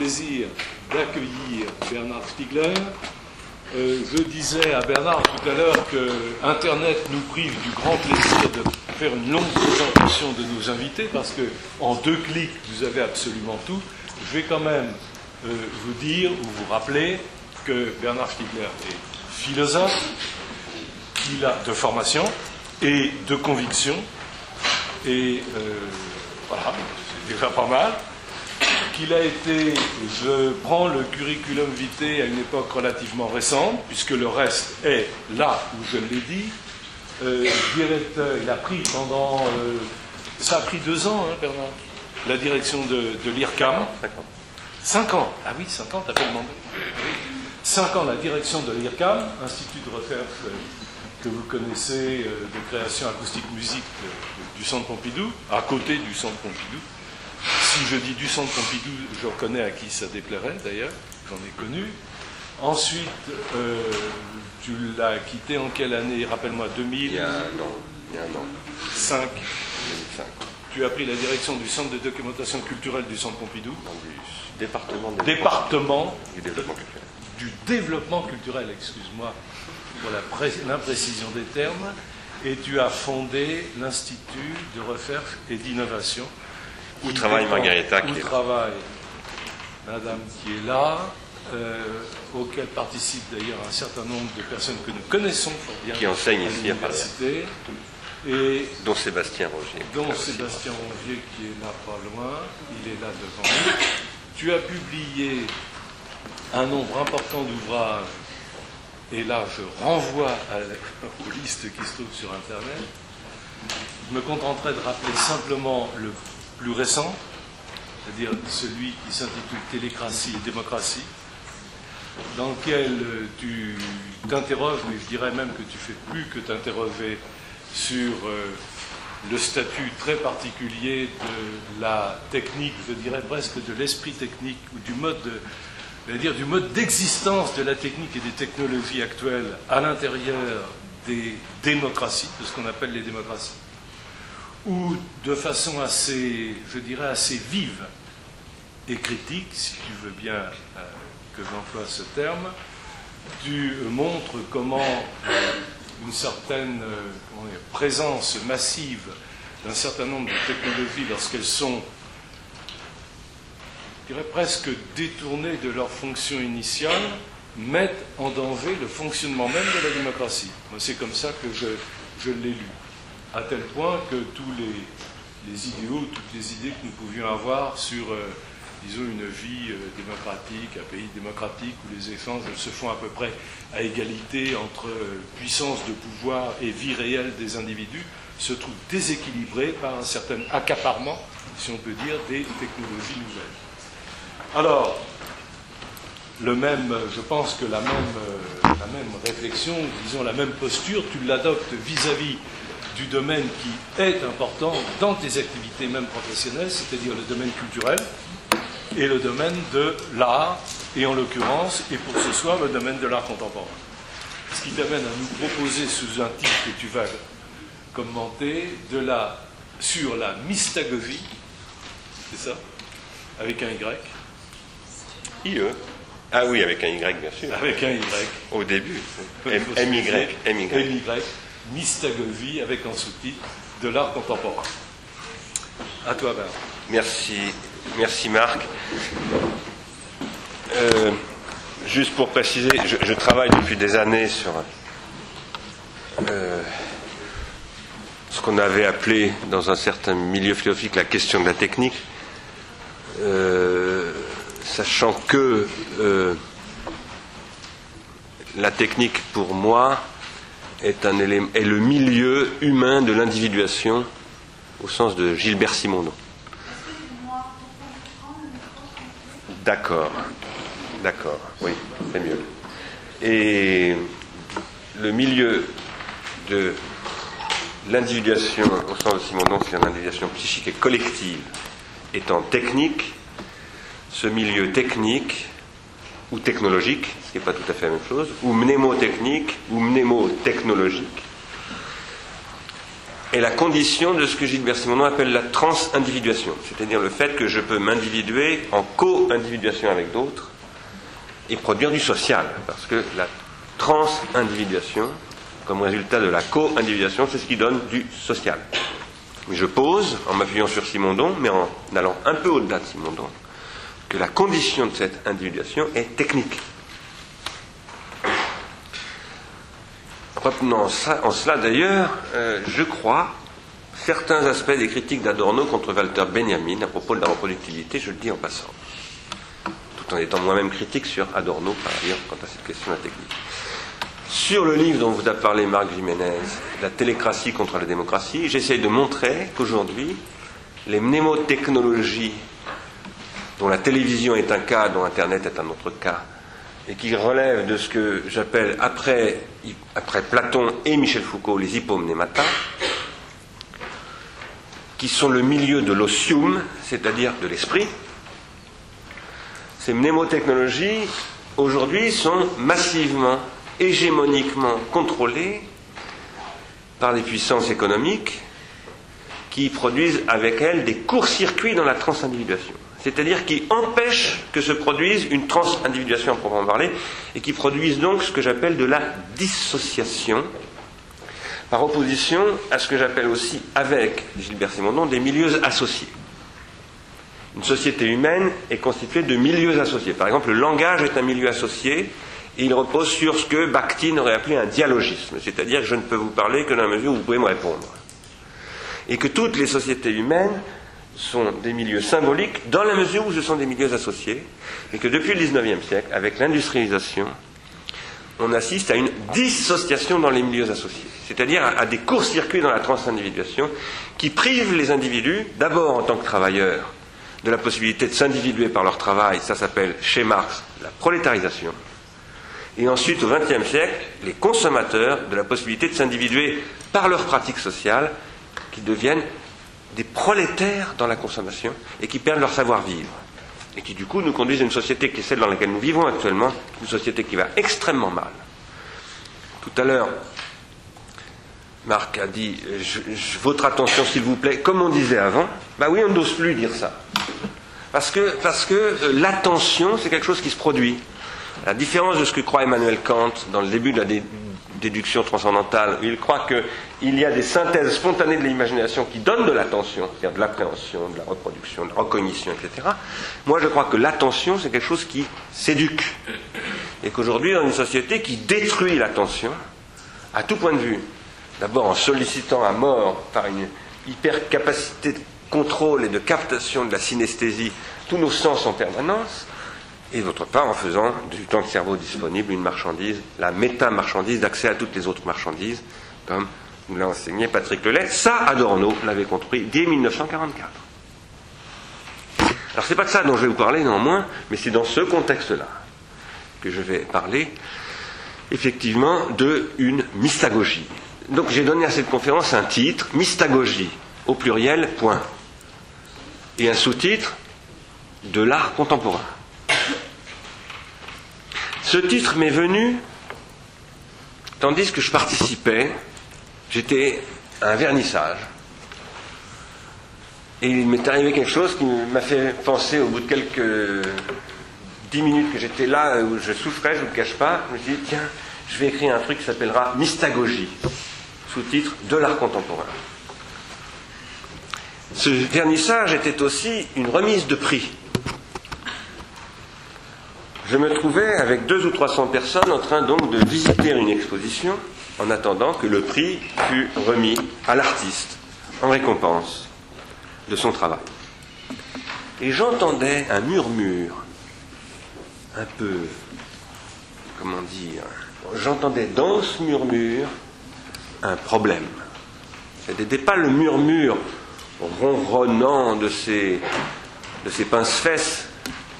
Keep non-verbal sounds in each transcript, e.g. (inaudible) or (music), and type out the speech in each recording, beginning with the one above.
plaisir d'accueillir Bernard Stiegler. Euh, je disais à Bernard tout à l'heure que Internet nous prive du grand plaisir de faire une longue présentation de nos invités parce que en deux clics vous avez absolument tout. Je vais quand même euh, vous dire ou vous rappeler que Bernard Stiegler est philosophe, il a de formation et de conviction et euh, voilà, c'est déjà pas mal qu'il a été, je prends le curriculum vitae à une époque relativement récente, puisque le reste est là où je l'ai dit. Euh, directeur, il a pris pendant. Euh, ça a pris deux ans, hein, Bernard, la direction de, de l'IRCAM. Cinq ans. Ah oui, cinq ans, t'as pas demandé. Cinq ans la direction de l'IRCAM, Institut de recherche euh, que vous connaissez de création acoustique musique du Centre Pompidou, à côté du Centre Pompidou. Si je dis du centre Pompidou, je reconnais à qui ça déplairait d'ailleurs, j'en ai connu. Ensuite, euh, tu l'as quitté en quelle année? Rappelle-moi, 2000 Il y a un an. Il y a un an. 5. 2005. Tu as pris la direction du centre de documentation culturelle du centre Pompidou. Non, du département de Département du développement culturel. du développement culturel, excuse-moi pour l'imprécision des termes, et tu as fondé l'Institut de recherche et d'innovation. Où travaille qui Où est là. travaille Madame qui est là, euh, auquel participent d'ailleurs un certain nombre de personnes que nous connaissons fort bien. Qui enseignent ici à Paris. l'université, et Dont Sébastien Roger. dont Sébastien Ronvier qui est là pas loin, il est là devant nous. Tu as publié un nombre important d'ouvrages, et là je renvoie à la- aux listes qui se trouvent sur Internet. Je me contenterai de rappeler simplement le plus récent, c'est-à-dire celui qui s'intitule Télécratie et démocratie, dans lequel euh, tu t'interroges, mais je dirais même que tu fais plus que t'interroger sur euh, le statut très particulier de la technique, je dirais presque de l'esprit technique ou du mode, du mode d'existence de la technique et des technologies actuelles à l'intérieur des démocraties, de ce qu'on appelle les démocraties, ou de façon assez, je dirais, assez vive et critique, si tu veux bien euh, que j'emploie ce terme, tu montres comment euh, une certaine euh, présence massive d'un certain nombre de technologies, lorsqu'elles sont, presque détournées de leur fonction initiale, mettent en danger le fonctionnement même de la démocratie. C'est comme ça que je, je l'ai lu, à tel point que tous les, idéaux, toutes les idées que nous pouvions avoir sur, euh, disons, une vie euh, démocratique, un pays démocratique où les échanges se font à peu près à égalité entre euh, puissance de pouvoir et vie réelle des individus, se trouvent déséquilibrés par un certain accaparement, si on peut dire, des technologies nouvelles. Alors, le même, je pense que la même, la même réflexion, disons la même posture, tu l'adoptes vis-à-vis du domaine qui est important dans tes activités même professionnelles, c'est-à-dire le domaine culturel et le domaine de l'art, et en l'occurrence, et pour ce soir, le domaine de l'art contemporain. Ce qui t'amène à nous proposer sous un titre que tu vas commenter de la, sur la mystagogie, c'est ça? Avec un Y? IE. Ah oui, avec un Y, bien sûr. Avec un Y. Au début. MY. MY. MY. Mystagogie avec en sous-titre de l'art contemporain. À toi, Bernard. Merci, merci Marc. Euh, juste pour préciser, je, travaille depuis des années sur euh, ce qu'on avait appelé dans un certain milieu philosophique la question de la technique, Euh, sachant que la technique pour moi est, le milieu humain de l'individuation au sens de Gilbert Simondon. D'accord, d'accord, oui, c'est mieux. Et le milieu de l'individuation, au sens de Simondon, c'est l'individuation psychique et collective, étant technique, ce milieu technique ou technologique, ce qui n'est pas tout à fait la même chose, ou mnémotechnique ou mnémotechnologique, est la condition de ce que Gilbert Simondon appelle la trans-individuation, c'est-à-dire le fait que je peux m'individuer en co-individuation avec d'autres et produire du social, parce que la trans-individuation, comme résultat de la co-individuation, c'est ce qui donne du social. Je pose, en m'appuyant sur Simondon, mais en allant un peu au-delà de Simondon, que la condition de cette individuation est technique. Retenant en cela d'ailleurs, euh, je crois, certains aspects des critiques d'Adorno contre Walter Benjamin à propos de la reproductivité, je le dis en passant, tout en étant moi-même critique sur Adorno par ailleurs quant à cette question de la technique. Sur le livre dont vous a parlé Marc Jiménez, La télécratie contre la démocratie, j'essaye de montrer qu'aujourd'hui, les mnémotechnologies, dont la télévision est un cas, dont Internet est un autre cas, et qui relèvent de ce que j'appelle, après, Platon et Michel Foucault, les hypomnémata, qui sont le milieu de l'osium, c'est-à-dire de l'esprit. Ces mnémotechnologies, aujourd'hui, sont massivement, hégémoniquement contrôlées par des puissances économiques qui produisent avec elles des courts-circuits dans la transindividuation c'est-à-dire qui empêchent que se produise une trans-individuation à proprement parler, et qui produisent donc ce que j'appelle de la dissociation, par opposition à ce que j'appelle aussi, avec Gilbert Simondon, des milieux associés. Une société humaine est constituée de milieux associés. Par exemple, le langage est un milieu associé, et il repose sur ce que Bakhtin aurait appelé un dialogisme, c'est-à-dire que je ne peux vous parler que dans la mesure où vous pouvez me répondre. Et que toutes les sociétés humaines sont des milieux symboliques dans la mesure où ce sont des milieux associés, et que depuis le XIXe siècle, avec l'industrialisation, on assiste à une dissociation dans les milieux associés, c'est-à-dire à, des courts-circuits dans la transindividuation qui privent les individus, d'abord en tant que travailleurs, de la possibilité de s'individuer par leur travail, ça s'appelle chez Marx la prolétarisation, et ensuite au XXe siècle, les consommateurs de la possibilité de s'individuer par leurs pratiques sociales qui deviennent des prolétaires dans la consommation et qui perdent leur savoir-vivre. Et qui du coup nous conduisent à une société qui est celle dans laquelle nous vivons actuellement, une société qui va extrêmement mal. Tout à l'heure, Marc a dit Votre attention, s'il vous plaît, comme on disait avant, bah oui, on n'ose plus dire ça. Parce que, euh, l'attention, c'est quelque chose qui se produit. La différence de ce que croit Emmanuel Kant dans le début de la déduction transcendantale, il croit qu'il y a des synthèses spontanées de l'imagination qui donnent de l'attention, c'est-à-dire de l'appréhension, de la reproduction, de la recognition, etc. Moi, je crois que l'attention, c'est quelque chose qui s'éduque. Et qu'aujourd'hui, dans une société qui détruit l'attention, à tout point de vue, d'abord en sollicitant à mort par une hyper capacité de contrôle et de captation de la synesthésie tous nos sens en permanence, et d'autre part en faisant du temps de cerveau disponible une marchandise, la méta-marchandise d'accès à toutes les autres marchandises, comme nous l'a enseigné Patrick Lelay. Ça, Adorno l'avait construit dès 1944. Alors c'est pas de ça dont je vais vous parler néanmoins, mais c'est dans ce contexte-là que je vais parler effectivement de une mystagogie. Donc j'ai donné à cette conférence un titre, mystagogie, au pluriel, point. Et un sous-titre, de l'art contemporain. Ce titre m'est venu tandis que je participais, j'étais à un vernissage. Et il m'est arrivé quelque chose qui m'a fait penser au bout de quelques dix minutes que j'étais là, où je souffrais, je ne vous le cache pas, je me suis dit, tiens, je vais écrire un truc qui s'appellera Mystagogie, sous-titre de l'art contemporain. Ce vernissage était aussi une remise de prix je me trouvais avec deux ou trois cents personnes en train donc de visiter une exposition en attendant que le prix fût remis à l'artiste en récompense de son travail. Et j'entendais un murmure, un peu, comment dire, j'entendais dans ce murmure un problème. Ce n'était pas le murmure ronronnant de ces, de ces pince-fesses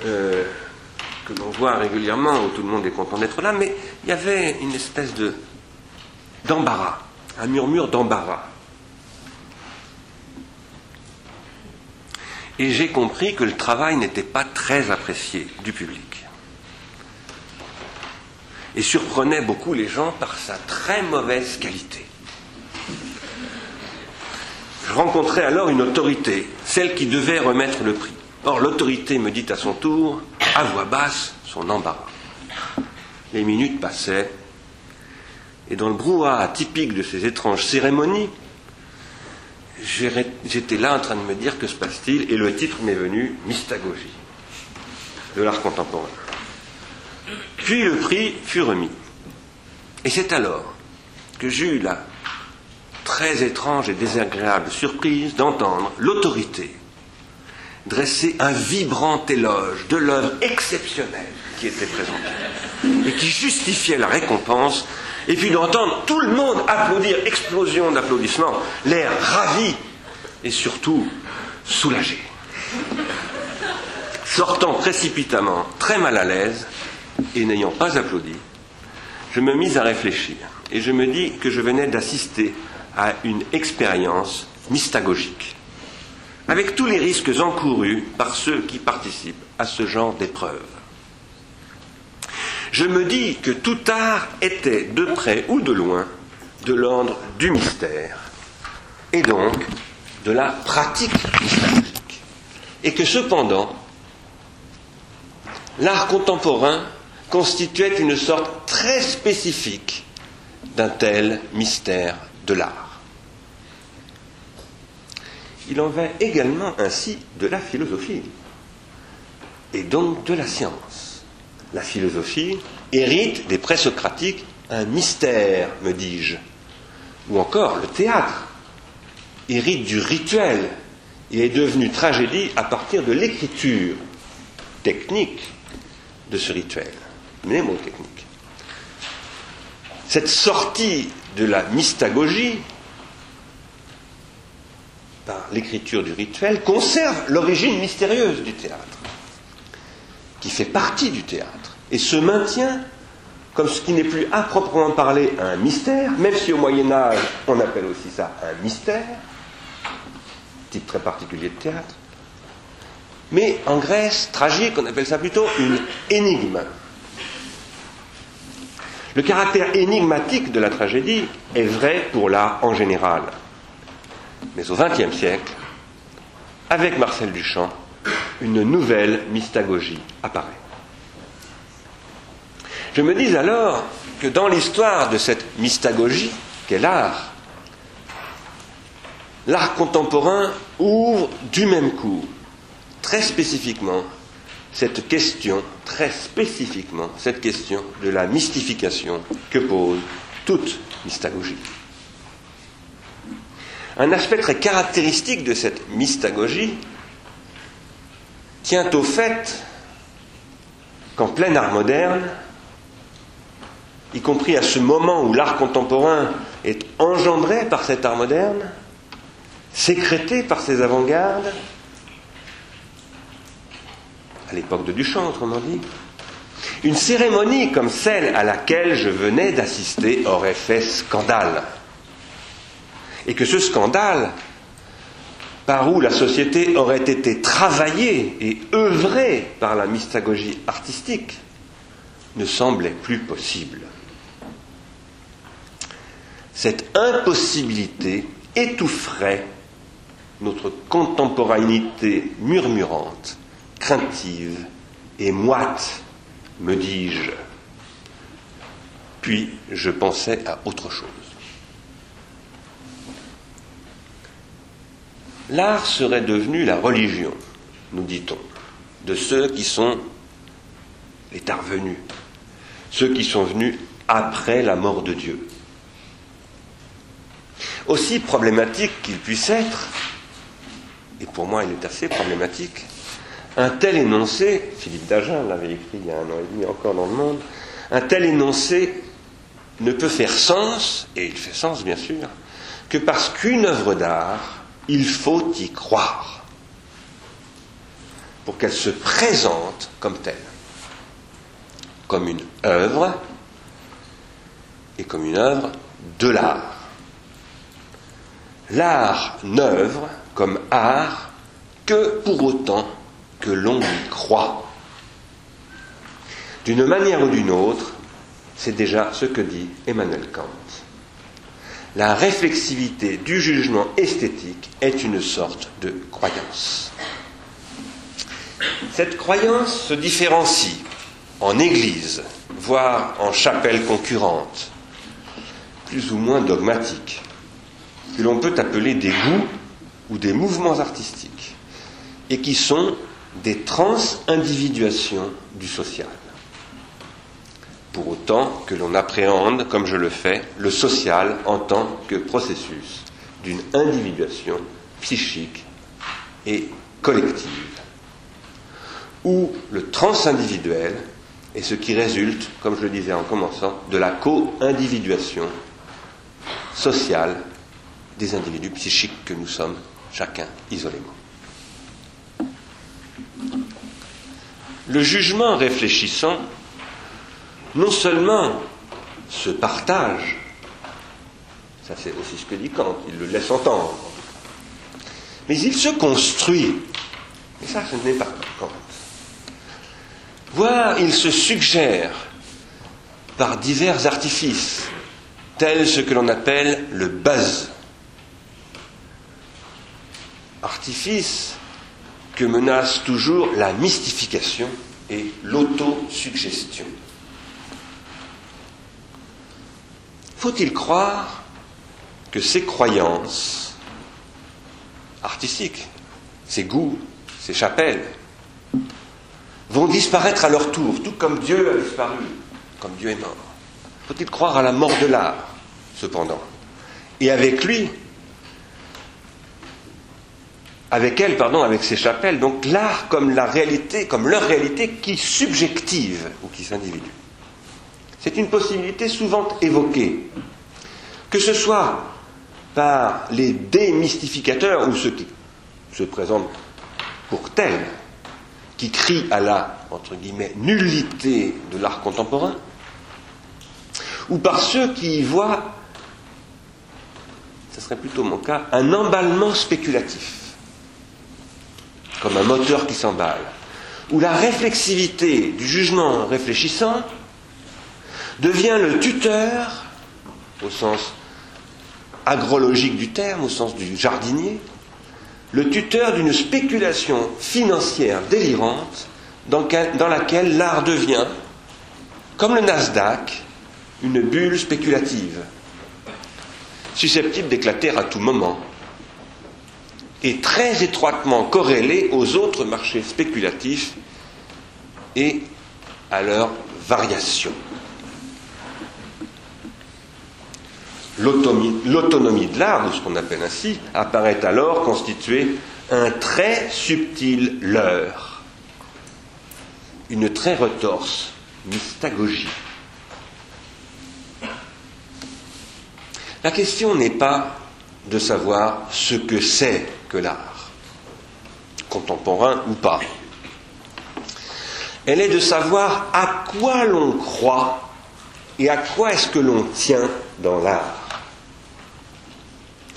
euh, que l'on voit régulièrement, où tout le monde est content d'être là, mais il y avait une espèce de d'embarras, un murmure d'embarras. Et j'ai compris que le travail n'était pas très apprécié du public. Et surprenait beaucoup les gens par sa très mauvaise qualité. Je rencontrai alors une autorité, celle qui devait remettre le prix. Or, l'autorité me dit à son tour, à voix basse, son embarras. Les minutes passaient, et dans le brouhaha typique de ces étranges cérémonies, j'étais là en train de me dire que se passe-t-il, et le titre m'est venu Mystagogie de l'art contemporain. Puis le prix fut remis. Et c'est alors que j'eus la très étrange et désagréable surprise d'entendre l'autorité dresser un vibrant éloge de l'œuvre exceptionnelle qui était présentée et qui justifiait la récompense, et puis d'entendre tout le monde applaudir, explosion d'applaudissements, l'air ravi et surtout soulagé. Sortant précipitamment, très mal à l'aise, et n'ayant pas applaudi, je me mis à réfléchir et je me dis que je venais d'assister à une expérience mystagogique, avec tous les risques encourus par ceux qui participent à ce genre d'épreuve. Je me dis que tout art était, de près ou de loin, de l'ordre du mystère, et donc de la pratique mystagogique, et que cependant, l'art contemporain constituait une sorte très spécifique d'un tel mystère de l'art. Il en va également ainsi de la philosophie, et donc de la science. La philosophie hérite des présocratiques un mystère, me dis-je, ou encore le théâtre hérite du rituel et est devenu tragédie à partir de l'écriture technique de ce rituel, mnémotechnique. Cette sortie de la mystagogie l'écriture du rituel conserve l'origine mystérieuse du théâtre, qui fait partie du théâtre, et se maintient comme ce qui n'est plus à proprement parler un mystère, même si au Moyen Âge on appelle aussi ça un mystère, type très particulier de théâtre, mais en Grèce, tragique, on appelle ça plutôt une énigme. Le caractère énigmatique de la tragédie est vrai pour l'art en général. Mais au XXe siècle, avec Marcel Duchamp, une nouvelle mystagogie apparaît. Je me dis alors que dans l'histoire de cette mystagogie qu'est l'art, l'art contemporain ouvre du même coup, très spécifiquement, cette question, très spécifiquement, cette question de la mystification que pose toute mystagogie. Un aspect très caractéristique de cette mystagogie tient au fait qu'en plein art moderne, y compris à ce moment où l'art contemporain est engendré par cet art moderne, sécrété par ses avant-gardes, à l'époque de Duchamp, autrement dit, une cérémonie comme celle à laquelle je venais d'assister aurait fait scandale. Et que ce scandale, par où la société aurait été travaillée et œuvrée par la mystagogie artistique, ne semblait plus possible. Cette impossibilité étoufferait notre contemporanéité murmurante craintive et moite, me dis-je. Puis je pensais à autre chose. L'art serait devenu la religion, nous dit-on, de ceux qui sont les tarvenus, ceux qui sont venus après la mort de Dieu. Aussi problématique qu'il puisse être, et pour moi il est assez problématique, un tel énoncé, Philippe Dagen l'avait écrit il y a un an et demi encore dans le monde, un tel énoncé ne peut faire sens, et il fait sens bien sûr, que parce qu'une œuvre d'art, il faut y croire pour qu'elle se présente comme telle, comme une œuvre et comme une œuvre de l'art. L'art n'œuvre comme art que pour autant que l'on y croit. D'une manière ou d'une autre, c'est déjà ce que dit Emmanuel Kant. La réflexivité du jugement esthétique est une sorte de croyance. Cette croyance se différencie en église, voire en chapelle concurrente, plus ou moins dogmatique, que l'on peut appeler des goûts ou des mouvements artistiques, et qui sont des trans-individuations du social. Pour autant que l'on appréhende, comme je le fais, le social en tant que processus d'une individuation psychique et collective, où le trans-individuel est ce qui résulte, comme je le disais en commençant, de la co-individuation sociale des individus psychiques que nous sommes chacun isolément. Le jugement réfléchissant, non seulement se partage, ça c'est aussi ce que dit Kant, il le laisse entendre, mais il se construit. Et ça, ce n'est pas Kant. Voire il se suggère par divers artifices, tels ce que l'on appelle le buzz. Artifice que menace toujours la mystification et l'autosuggestion. Faut-il croire que ces croyances artistiques, ces goûts, ces chapelles, vont disparaître à leur tour, tout comme Dieu a disparu, comme Dieu est mort? Faut-il croire à la mort de l'art, cependant Et avec lui, avec elle, pardon, avec ses chapelles, donc l'art comme la réalité, comme leur réalité qui subjective ou qui s'individue? C'est une possibilité souvent évoquée, que ce soit par les démystificateurs ou ceux qui se présentent pour tels, qui crient à la, entre guillemets, nullité de l'art contemporain, ou par ceux qui y voient, ce serait plutôt mon cas, un emballement spéculatif comme un moteur qui s'emballe, où la réflexivité du jugement réfléchissant devient le tuteur, au sens agrologique du terme, au sens du jardinier, le tuteur d'une spéculation financière délirante dans, laquelle l'art devient, comme le Nasdaq, une bulle spéculative, susceptible d'éclater à tout moment est très étroitement corrélé aux autres marchés spéculatifs et à leurs variations. L'autonomie de l'art, ou ce qu'on appelle ainsi, apparaît alors constituer un très subtil leurre, une très retorse mystagogie. La question n'est pas de savoir ce que c'est que l'art, contemporain ou pas. Elle est de savoir à quoi l'on croit et à quoi est-ce que l'on tient dans l'art.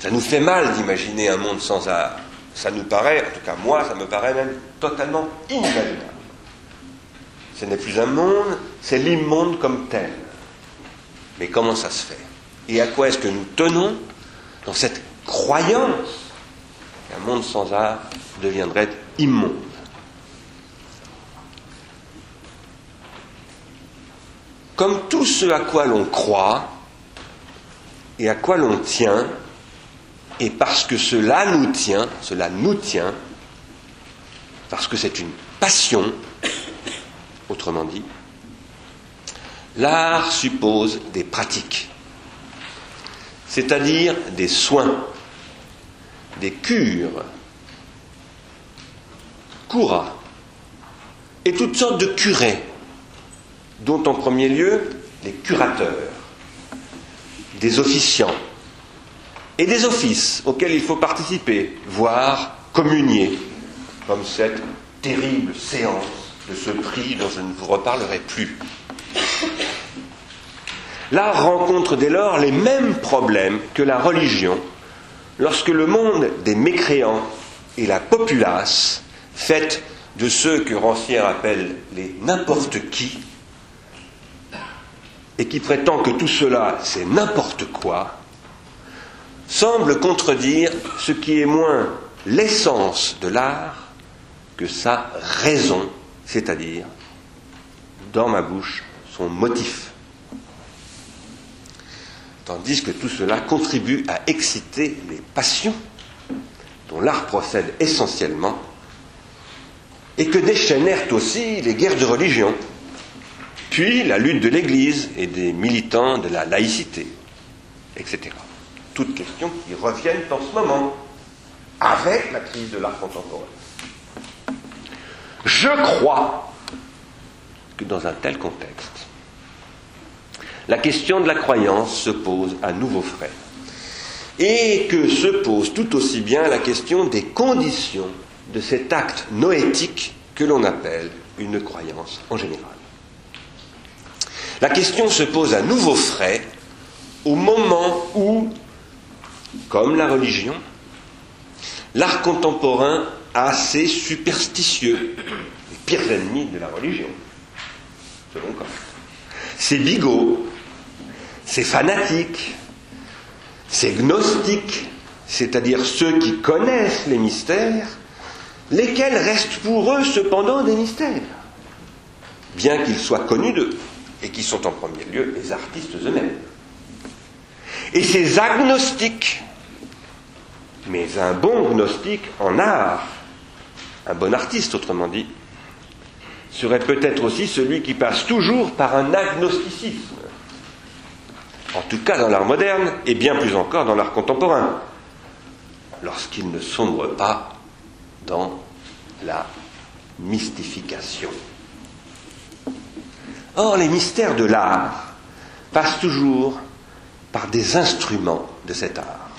Ça nous fait mal d'imaginer un monde sans art. Ça nous paraît, en tout cas moi, ça me paraît même totalement inimaginable. Ce n'est plus un monde, c'est l'immonde comme tel. Mais comment ça se fait? Et à quoi est-ce que nous tenons dans cette croyance un monde sans art deviendrait immonde? Comme tout ce à quoi l'on croit et à quoi l'on tient, et parce que cela nous tient, cela nous tient, parce que c'est une passion, autrement dit, l'art suppose des pratiques, c'est-à-dire des soins des cures, cura, et toutes sortes de curés, dont en premier lieu les curateurs, des officiants, et des offices auxquels il faut participer, voire communier, comme cette terrible séance de ce prix dont je ne vous reparlerai plus. L'art rencontre dès lors les mêmes problèmes que la religion lorsque le monde des mécréants et la populace, faite de ceux que Rancière appelle les n'importe qui, et qui prétend que tout cela c'est n'importe quoi, semble contredire ce qui est moins l'essence de l'art que sa raison, c'est-à-dire, dans ma bouche, son motif. Tandis que tout cela contribue à exciter les passions dont l'art procède essentiellement, et que déchaînèrent aussi les guerres de religion, puis la lutte de l'Église et des militants de la laïcité, etc. Toutes questions qui reviennent en ce moment avec la crise de l'art contemporain. Je crois que dans un tel contexte, la question de la croyance se pose à nouveau frais et que se pose tout aussi bien la question des conditions de cet acte noétique que l'on appelle une croyance en général. La question se pose à nouveau frais au moment où, comme la religion, l'art contemporain assez superstitieux, les pires ennemis de la religion, selon Kant. C'est bigot, c'est fanatique, c'est gnostique, c'est-à-dire ceux qui connaissent les mystères, lesquels restent pour eux cependant des mystères, bien qu'ils soient connus d'eux, et qui sont en premier lieu les artistes eux-mêmes. Et ces agnostiques, mais un bon gnostique en art, un bon artiste autrement dit, serait peut-être aussi celui qui passe toujours par un agnosticisme. En tout cas dans l'art moderne, et bien plus encore dans l'art contemporain, lorsqu'il ne sombre pas dans la mystification. Or, les mystères de l'art passent toujours par des instruments de cet art.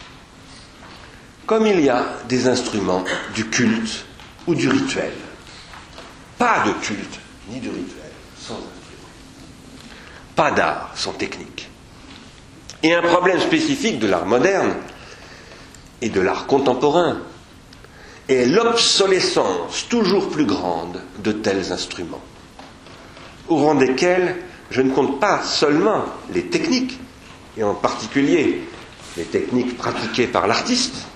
Comme il y a des instruments du culte ou du rituel. Pas de culte ni de rituel sans instrument. Pas d'art sans technique. Et un problème spécifique de l'art moderne et de l'art contemporain est l'obsolescence toujours plus grande de tels instruments, au rang desquels je ne compte pas seulement les techniques, et en particulier les techniques pratiquées par l'artiste,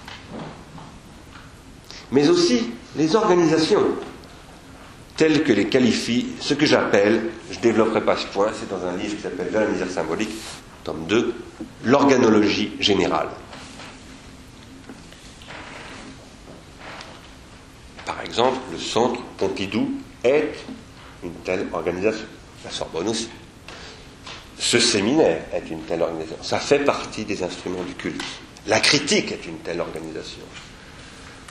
mais aussi les organisations, telles que les qualifient ce que j'appelle, je ne développerai pas ce point, c'est dans un livre qui s'appelle la misère symbolique, tome 2, l'organologie générale. Par exemple, le centre Pompidou est une telle organisation. La Sorbonne aussi. Ce séminaire est une telle organisation. Ça fait partie des instruments du culte. La critique est une telle organisation.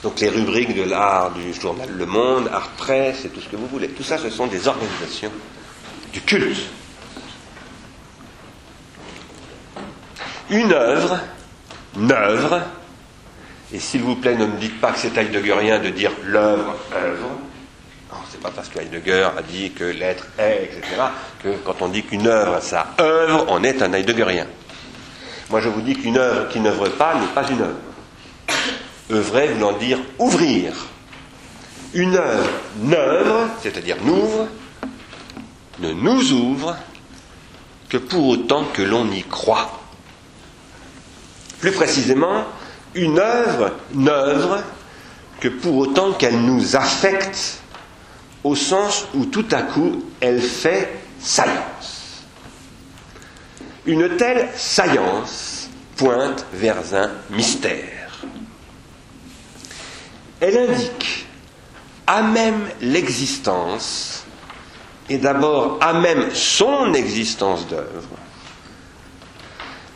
Donc les rubriques de l'art du journal Le Monde, Art Presse et tout ce que vous voulez, tout ça ce sont des organisations du culte. Une œuvre, une œuvre, et s'il vous plaît ne me dites pas que c'est Heideggerien de dire l'œuvre, œuvre, pas parce que Heidegger a dit que l'être est, etc., que quand on dit qu'une œuvre, ça œuvre, on est un Heideggerien. Moi je vous dis qu'une œuvre qui n'œuvre pas n'est pas une œuvre œuvrer voulant dire ouvrir. Une œuvre n'œuvre, c'est-à-dire n'ouvre, ne nous ouvre que pour autant que l'on y croit. Plus précisément, une œuvre n'œuvre que pour autant qu'elle nous affecte au sens où tout à coup elle fait saillance. Une telle saillance pointe vers un mystère elle indique à même l'existence, et d'abord à même son existence d'œuvre,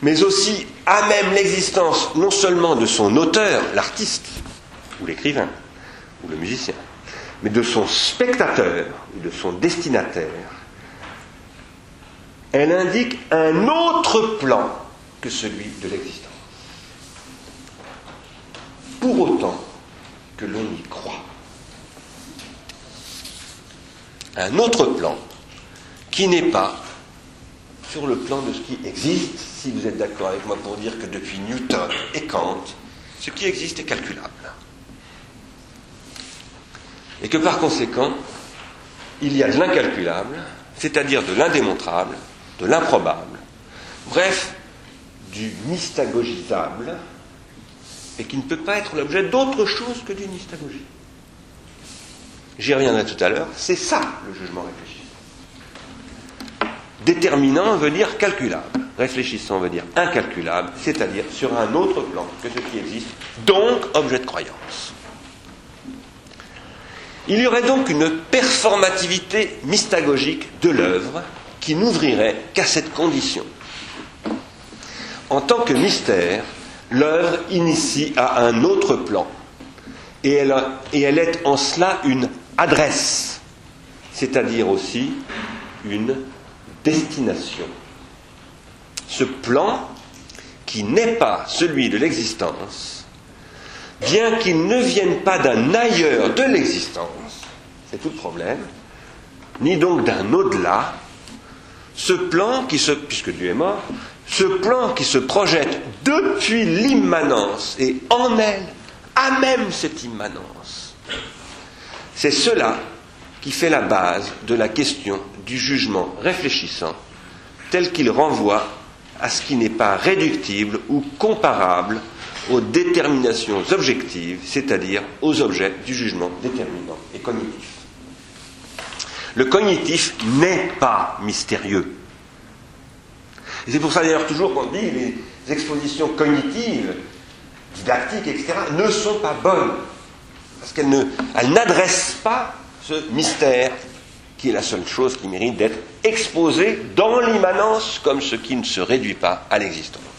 mais aussi à même l'existence non seulement de son auteur, l'artiste, ou l'écrivain, ou le musicien, mais de son spectateur de son destinataire. Elle indique un autre plan que celui de l'existence. Pour autant, que l'on y croit. Un autre plan qui n'est pas sur le plan de ce qui existe, si vous êtes d'accord avec moi pour dire que depuis Newton et Kant, ce qui existe est calculable. Et que par conséquent, il y a de l'incalculable, c'est-à-dire de l'indémontrable, de l'improbable, bref, du mystagogisable et qui ne peut pas être l'objet d'autre chose que d'une mystagogie. J'y reviendrai tout à l'heure, c'est ça le jugement réfléchissant. Déterminant veut dire calculable, réfléchissant veut dire incalculable, c'est-à-dire sur un autre plan que ce qui existe, donc objet de croyance. Il y aurait donc une performativité mystagogique de l'œuvre qui n'ouvrirait qu'à cette condition. En tant que mystère, l'œuvre initie à un autre plan, et elle, est en cela une adresse, c'est-à-dire aussi une destination. Ce plan, qui n'est pas celui de l'existence, bien qu'il ne vienne pas d'un ailleurs de l'existence, c'est tout le problème, ni donc d'un au-delà, ce plan qui se, puisque Dieu est mort, ce plan qui se projette depuis l'immanence et en elle, à même cette immanence, c'est cela qui fait la base de la question du jugement réfléchissant, tel qu'il renvoie à ce qui n'est pas réductible ou comparable aux déterminations objectives, c'est-à-dire aux objets du jugement déterminant et cognitif. Le cognitif n'est pas mystérieux. C'est pour ça d'ailleurs toujours qu'on dit les expositions cognitives, didactiques, etc., ne sont pas bonnes. Parce qu'elles n'adressent pas ce mystère qui est la seule chose qui mérite d'être exposée dans l'immanence comme ce qui ne se réduit pas à l'existence.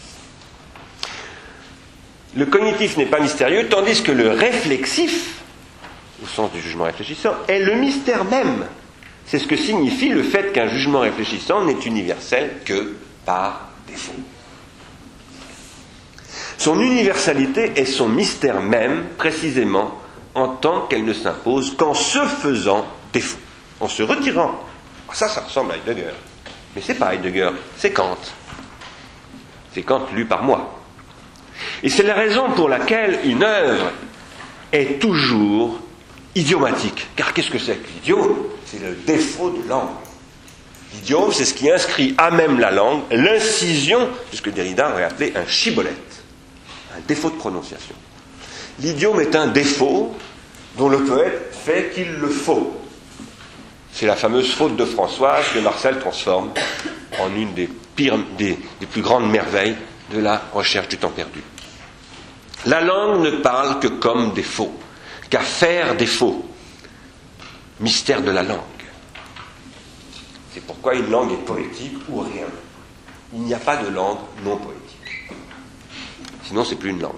Le cognitif n'est pas mystérieux, tandis que le réflexif, au sens du jugement réfléchissant, est le mystère même. C'est ce que signifie le fait qu'un jugement réfléchissant n'est universel que par défaut. Son universalité est son mystère même, précisément, en tant qu'elle ne s'impose qu'en se faisant défaut, en se retirant. Ça, ça ressemble à Heidegger. Mais c'est pas Heidegger, c'est Kant. C'est Kant lu par moi. Et c'est la raison pour laquelle une œuvre est toujours idiomatique. Car qu'est-ce que c'est que l'idiome C'est le défaut de langue. L'idiome, c'est ce qui inscrit à même la langue l'incision, ce que Derrida aurait appelé un chibolette, un défaut de prononciation. L'idiome est un défaut dont le poète fait qu'il le faut. C'est la fameuse faute de Françoise que Marcel transforme en une des plus grandes merveilles de la recherche du temps perdu. La langue ne parle que comme des faux, qu'à faire des faux. Mystère de la langue. C'est pourquoi une langue est poétique ou rien. Il n'y a pas de langue non poétique. Sinon, c'est plus une langue.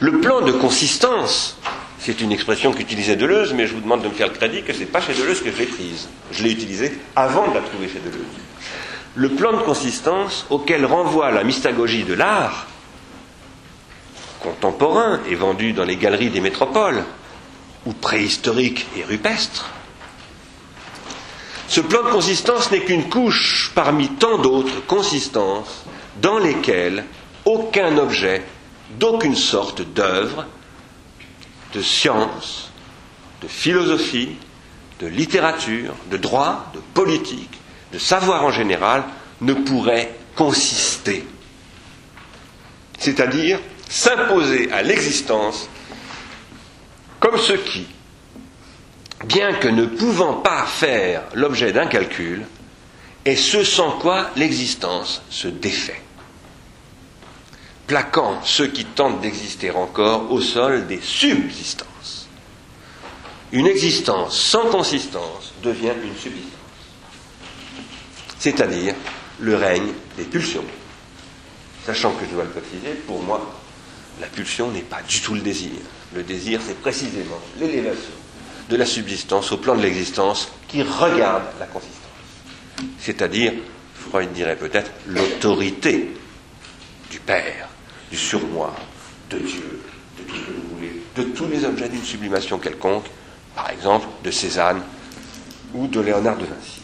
Le plan de consistance, c'est une expression qu'utilisait Deleuze, mais je vous demande de me faire le crédit que ce n'est pas chez Deleuze que je l'ai prise. Je l'ai utilisée avant de la trouver chez Deleuze. Le plan de consistance auquel renvoie la mystagogie de l'art, contemporain et vendu dans les galeries des métropoles, ou préhistorique et rupestre, ce plan de consistance n'est qu'une couche parmi tant d'autres consistances dans lesquelles aucun objet d'aucune sorte d'œuvre, de science, de philosophie, de littérature, de droit, de politique, de savoir en général, ne pourrait consister. C'est-à-dire s'imposer à l'existence comme ce qui, bien que ne pouvant pas faire l'objet d'un calcul, est ce sans quoi l'existence se défait plaquant ceux qui tentent d'exister encore au sol des subsistances. Une existence sans consistance devient une subsistance, c'est-à-dire le règne des pulsions. Sachant que je dois le préciser, pour moi, la pulsion n'est pas du tout le désir. Le désir, c'est précisément l'élévation de la subsistance au plan de l'existence qui regarde la consistance. C'est-à-dire, Freud dirait peut-être, l'autorité du Père du surmoi, de Dieu, de tout ce que vous voulez, de tous les objets d'une sublimation quelconque, par exemple de Cézanne ou de Léonard de Vinci.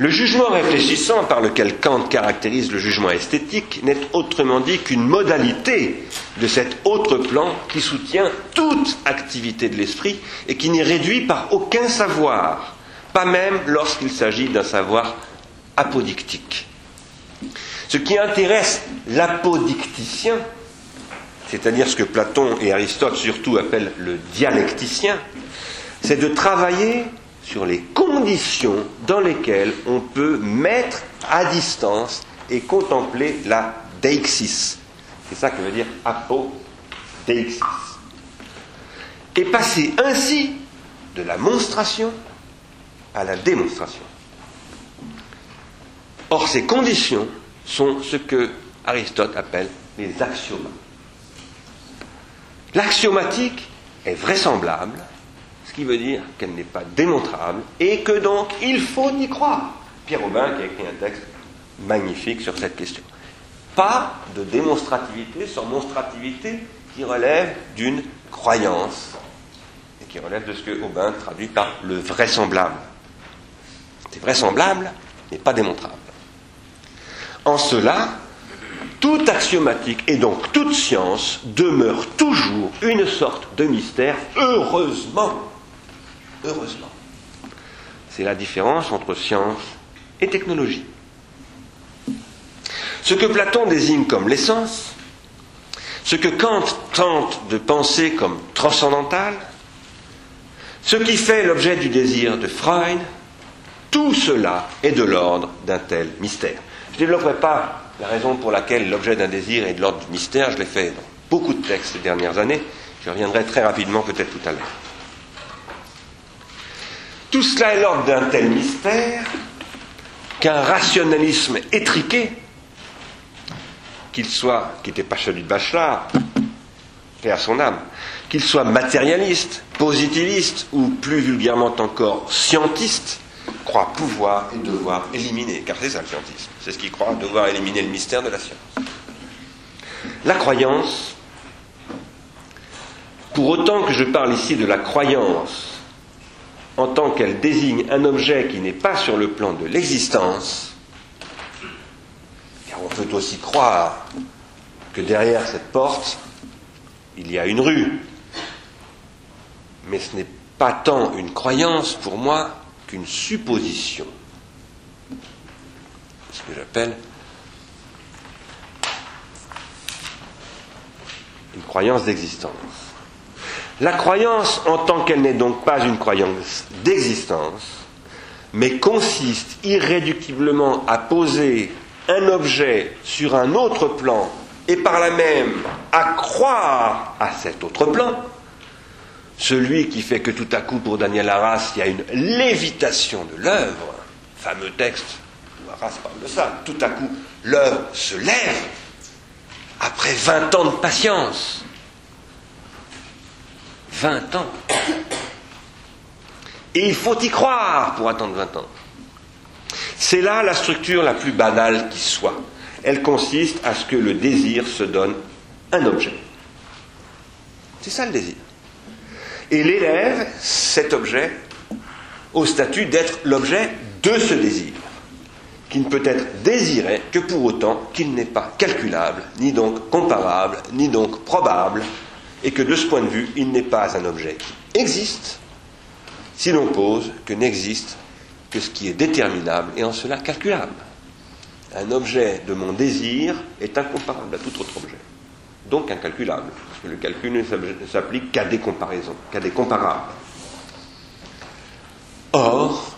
Le jugement réfléchissant par lequel Kant caractérise le jugement esthétique n'est autrement dit qu'une modalité de cet autre plan qui soutient toute activité de l'esprit et qui n'est réduit par aucun savoir, pas même lorsqu'il s'agit d'un savoir apodictique. Ce qui intéresse l'apodicticien, c'est-à-dire ce que Platon et Aristote surtout appellent le dialecticien, c'est de travailler sur les conditions dans lesquelles on peut mettre à distance et contempler la deixis. C'est ça que veut dire apodeixis. Et passer ainsi de la monstration à la démonstration. Or, ces conditions sont ce que Aristote appelle les axiomes. L'axiomatique est vraisemblable, qui veut dire qu'elle n'est pas démontrable et que donc il faut y croire. Pierre Aubin qui a écrit un texte magnifique sur cette question. Pas de démonstrativité sans monstrativité qui relève d'une croyance et qui relève de ce que Aubin traduit par le vraisemblable. C'est vraisemblable, mais pas démontrable. En cela, toute axiomatique et donc toute science demeure toujours une sorte de mystère, heureusement. Heureusement. C'est la différence entre science et technologie. Ce que Platon désigne comme l'essence, ce que Kant tente de penser comme transcendantal, ce qui fait l'objet du désir de Freud, tout cela est de l'ordre d'un tel mystère. Je ne développerai pas la raison pour laquelle l'objet d'un désir est de l'ordre du mystère, je l'ai fait dans beaucoup de textes ces dernières années, je reviendrai très rapidement peut-être tout à l'heure. Tout cela est l'ordre d'un tel mystère qu'un rationalisme étriqué, qu'il soit, qui n'était pas celui de Bachelard, fait à son âme, qu'il soit matérialiste, positiviste ou plus vulgairement encore scientiste, croit pouvoir et devoir éliminer, car c'est ça le scientisme, c'est ce qu'il croit devoir éliminer le mystère de la science. La croyance, pour autant que je parle ici de la croyance en tant qu'elle désigne un objet qui n'est pas sur le plan de l'existence, car on peut aussi croire que derrière cette porte, il y a une rue, mais ce n'est pas tant une croyance pour moi qu'une supposition, ce que j'appelle une croyance d'existence. La croyance en tant qu'elle n'est donc pas une croyance d'existence, mais consiste irréductiblement à poser un objet sur un autre plan et par là même à croire à cet autre plan, celui qui fait que tout à coup, pour Daniel Arras, il y a une lévitation de l'œuvre, fameux texte où Arras parle de ça, tout à coup, l'œuvre se lève après 20 ans de patience. 20 ans. Et il faut y croire pour attendre 20 ans. C'est là la structure la plus banale qui soit. Elle consiste à ce que le désir se donne un objet. C'est ça le désir et l'élève, cet objet, au statut d'être l'objet de ce désir, qui ne peut être désiré que pour autant qu'il n'est pas calculable, ni donc comparable, ni donc probable, et que de ce point de vue, il n'est pas un objet qui existe, si l'on pose que n'existe que ce qui est déterminable et en cela calculable. Un objet de mon désir est incomparable à tout autre objet, donc incalculable que le calcul ne s'applique qu'à des comparaisons, qu'à des comparables. Or,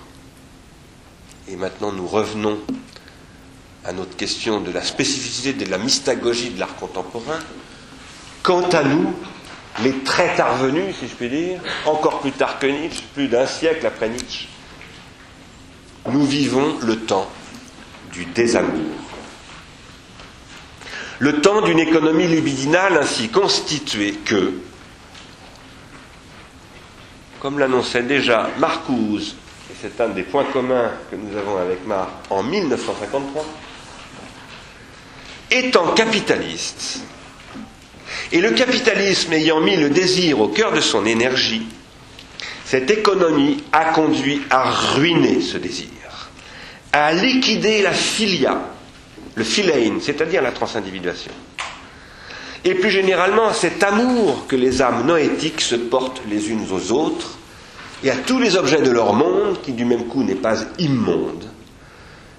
et maintenant nous revenons à notre question de la spécificité de la mystagogie de l'art contemporain, quant à nous, les très tard venus, si je puis dire, encore plus tard que Nietzsche, plus d'un siècle après Nietzsche, nous vivons le temps du désamour. Le temps d'une économie libidinale ainsi constituée que, comme l'annonçait déjà Marcuse, et c'est un des points communs que nous avons avec Marc en 1953, étant capitaliste, et le capitalisme ayant mis le désir au cœur de son énergie, cette économie a conduit à ruiner ce désir, à liquider la filia, le philein, c'est-à-dire la transindividuation. Et plus généralement, cet amour que les âmes noétiques se portent les unes aux autres et à tous les objets de leur monde, qui du même coup n'est pas immonde,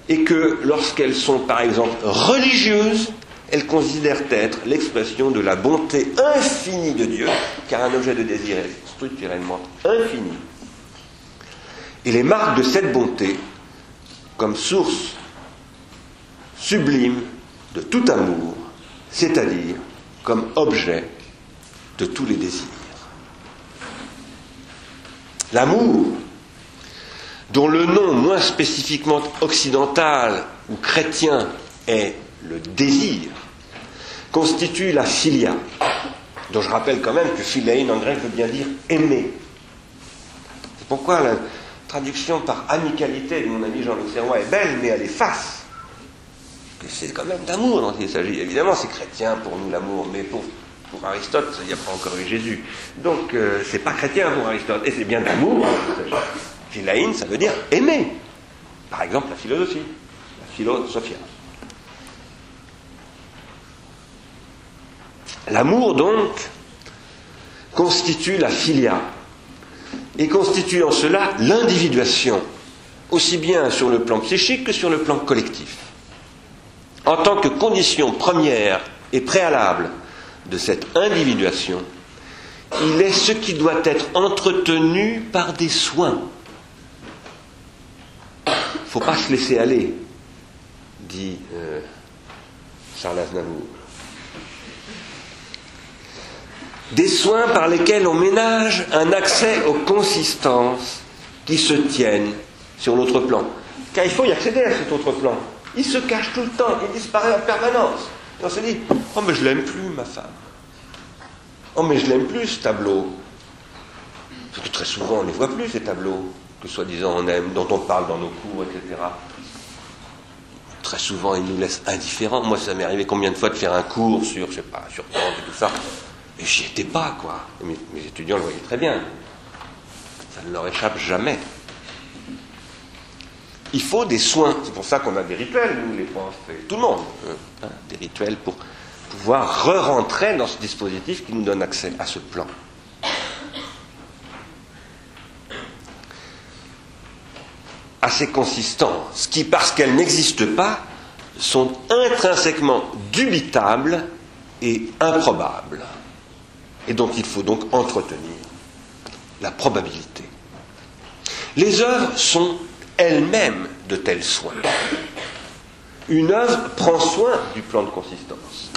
et que lorsqu'elles sont par exemple religieuses, elles considèrent être l'expression de la bonté infinie de Dieu, car un objet de désir est structurellement infini. Et les marques de cette bonté, comme source sublime de tout amour, c'est-à-dire comme objet de tous les désirs. L'amour, dont le nom moins spécifiquement occidental ou chrétien est le désir, constitue la philia, dont je rappelle quand même que philein en grec veut bien dire aimer. C'est pourquoi la traduction par amicalité de mon ami Jean-Luc Serrois est belle, mais elle est face. C'est quand même d'amour dont il s'agit. Évidemment, c'est chrétien pour nous l'amour, mais pour, pour Aristote, il n'y a pas encore eu Jésus. Donc, euh, c'est pas chrétien pour Aristote, et c'est bien d'amour Philaïne, ça veut dire aimer. Par exemple, la philosophie, la philosophia. L'amour, donc, constitue la filia, et constitue en cela l'individuation, aussi bien sur le plan psychique que sur le plan collectif. En tant que condition première et préalable de cette individuation, il est ce qui doit être entretenu par des soins. Il ne faut pas se laisser aller, dit euh, Charles Aznavour. Des soins par lesquels on ménage un accès aux consistances qui se tiennent sur l'autre plan. Car il faut y accéder à cet autre plan. Il se cache tout le temps, il disparaît en permanence. Et on se dit, oh mais je l'aime plus, ma femme. Oh mais je l'aime plus, ce tableau. Parce que très souvent, on ne les voit plus, ces tableaux, que soi-disant on aime, dont on parle dans nos cours, etc. Très souvent, ils nous laissent indifférents. Moi, ça m'est arrivé combien de fois de faire un cours sur, je sais pas, sur et tout ça. Et j'y étais pas, quoi. mes, étudiants le voyaient très bien. Ça ne leur échappe jamais. Il faut des soins. C'est pour ça qu'on a des rituels, nous, les profs, et tout le monde. Hein, des rituels pour pouvoir re-rentrer dans ce dispositif qui nous donne accès à ce plan. Ces consistances qui, parce qu'elles n'existent pas, sont intrinsèquement dubitables et improbables, et dont il faut donc entretenir la probabilité. Les œuvres sont elles-mêmes de tels soins. Une œuvre prend soin du plan de consistance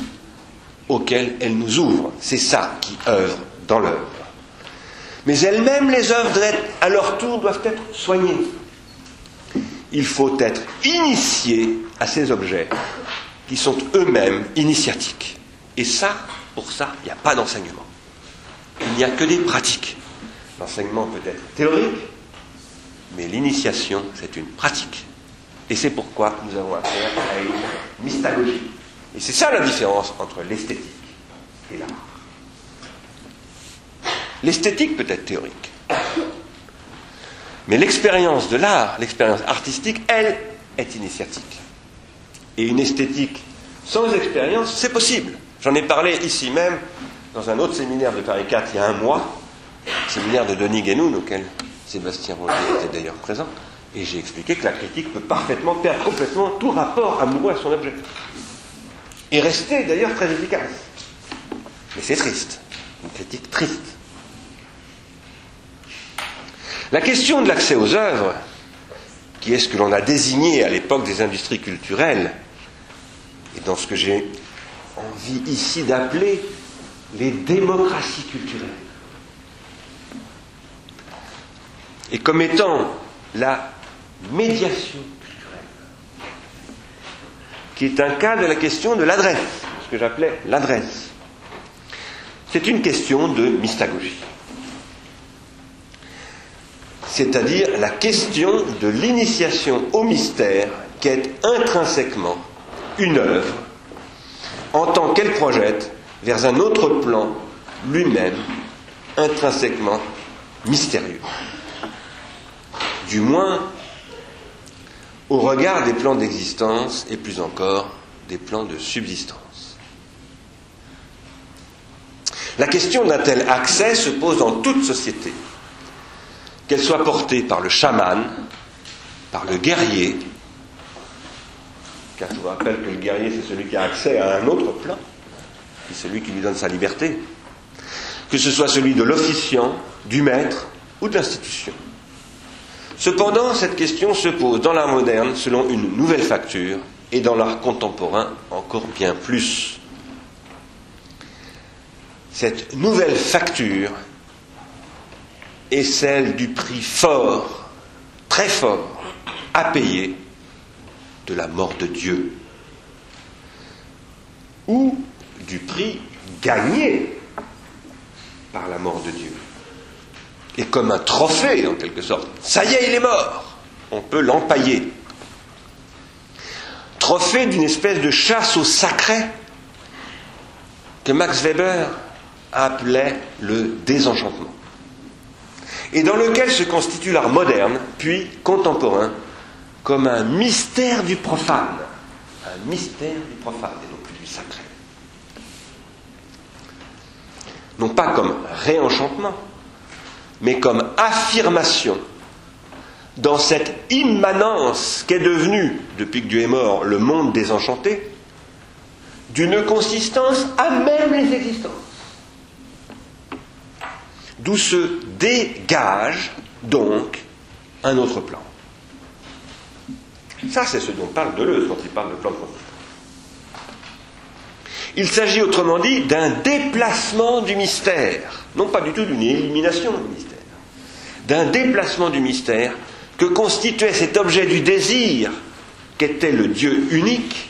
auquel elle nous ouvre. C'est ça qui œuvre dans l'œuvre. Mais elles-mêmes, les œuvres, à leur tour, doivent être soignées. Il faut être initié à ces objets qui sont eux-mêmes initiatiques. Et ça, pour ça, il n'y a pas d'enseignement. Il n'y a que des pratiques. L'enseignement peut être théorique, mais l'initiation, c'est une pratique. Et c'est pourquoi nous avons affaire à une mystagogie. Et c'est ça la différence entre l'esthétique et l'art. L'esthétique peut être théorique. Mais l'expérience de l'art, l'expérience artistique, elle, est initiatique. Et une esthétique sans expérience, c'est possible. J'en ai parlé ici même, dans un autre séminaire de Paris 4 il y a un mois, séminaire de Denis Guénoun, auquel Sébastien Roger était d'ailleurs présent, et j'ai expliqué que la critique peut parfaitement perdre complètement tout rapport amoureux à son objet. Et rester d'ailleurs très efficace. Mais c'est triste, une critique triste. La question de l'accès aux œuvres, qui est ce que l'on a désigné à l'époque des industries culturelles, et dans ce que j'ai envie ici d'appeler les démocraties culturelles. Et comme étant la médiation culturelle, qui est un cas de la question de l'adresse, ce que j'appelais l'adresse. C'est une question de mystagogie. C'est-à-dire la question de l'initiation au mystère qui est intrinsèquement une œuvre en tant qu'elle projette vers un autre plan lui-même intrinsèquement mystérieux. Du moins au regard des plans d'existence et plus encore des plans de subsistance. La question d'un tel accès se pose dans toute société, qu'elle soit portée par le chaman, par le guerrier car je vous rappelle que le guerrier, c'est celui qui a accès à un autre plan, c'est celui qui lui donne sa liberté, que ce soit celui de l'officiant, du maître ou de l'institution. Cependant, cette question se pose dans l'art moderne selon une nouvelle facture et dans l'art contemporain encore bien plus. Cette nouvelle facture est celle du prix fort, très fort, à payer de la mort de Dieu ou du prix gagné par la mort de Dieu. Et comme un trophée, en quelque sorte. Ça y est, il est mort. On peut l'empailler. Trophée d'une espèce de chasse au sacré que Max Weber appelait le désenchantement. Et dans lequel se constitue l'art moderne, puis contemporain, comme un mystère du profane. Un mystère du profane et non plus du sacré. Non pas comme réenchantement, mais comme affirmation dans cette immanence qu'est devenu, depuis que Dieu est mort, le monde désenchanté, d'une consistance à même les existences. D'où se dégage donc un autre plan. Ça, c'est ce dont parle Deleuze quand il parle de plan de consistance. Il s'agit autrement dit d'un déplacement du mystère, non pas du tout d'une élimination du mystère, d'un déplacement du mystère que constituait cet objet du désir qu'était le Dieu unique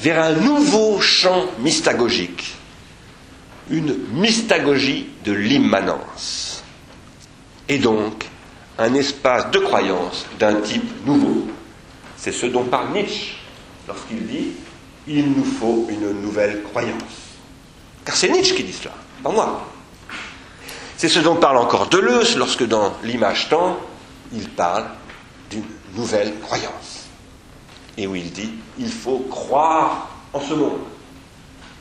vers un nouveau champ mystagogique, une mystagogie de l'immanence, et donc un espace de croyance d'un type nouveau. C'est ce dont parle Nietzsche lorsqu'il dit il nous faut une nouvelle croyance. Car c'est Nietzsche qui dit cela, pas moi. C'est ce dont parle encore Deleuze lorsque dans l'image temps, il parle d'une nouvelle croyance. Et où il dit il faut croire en ce monde.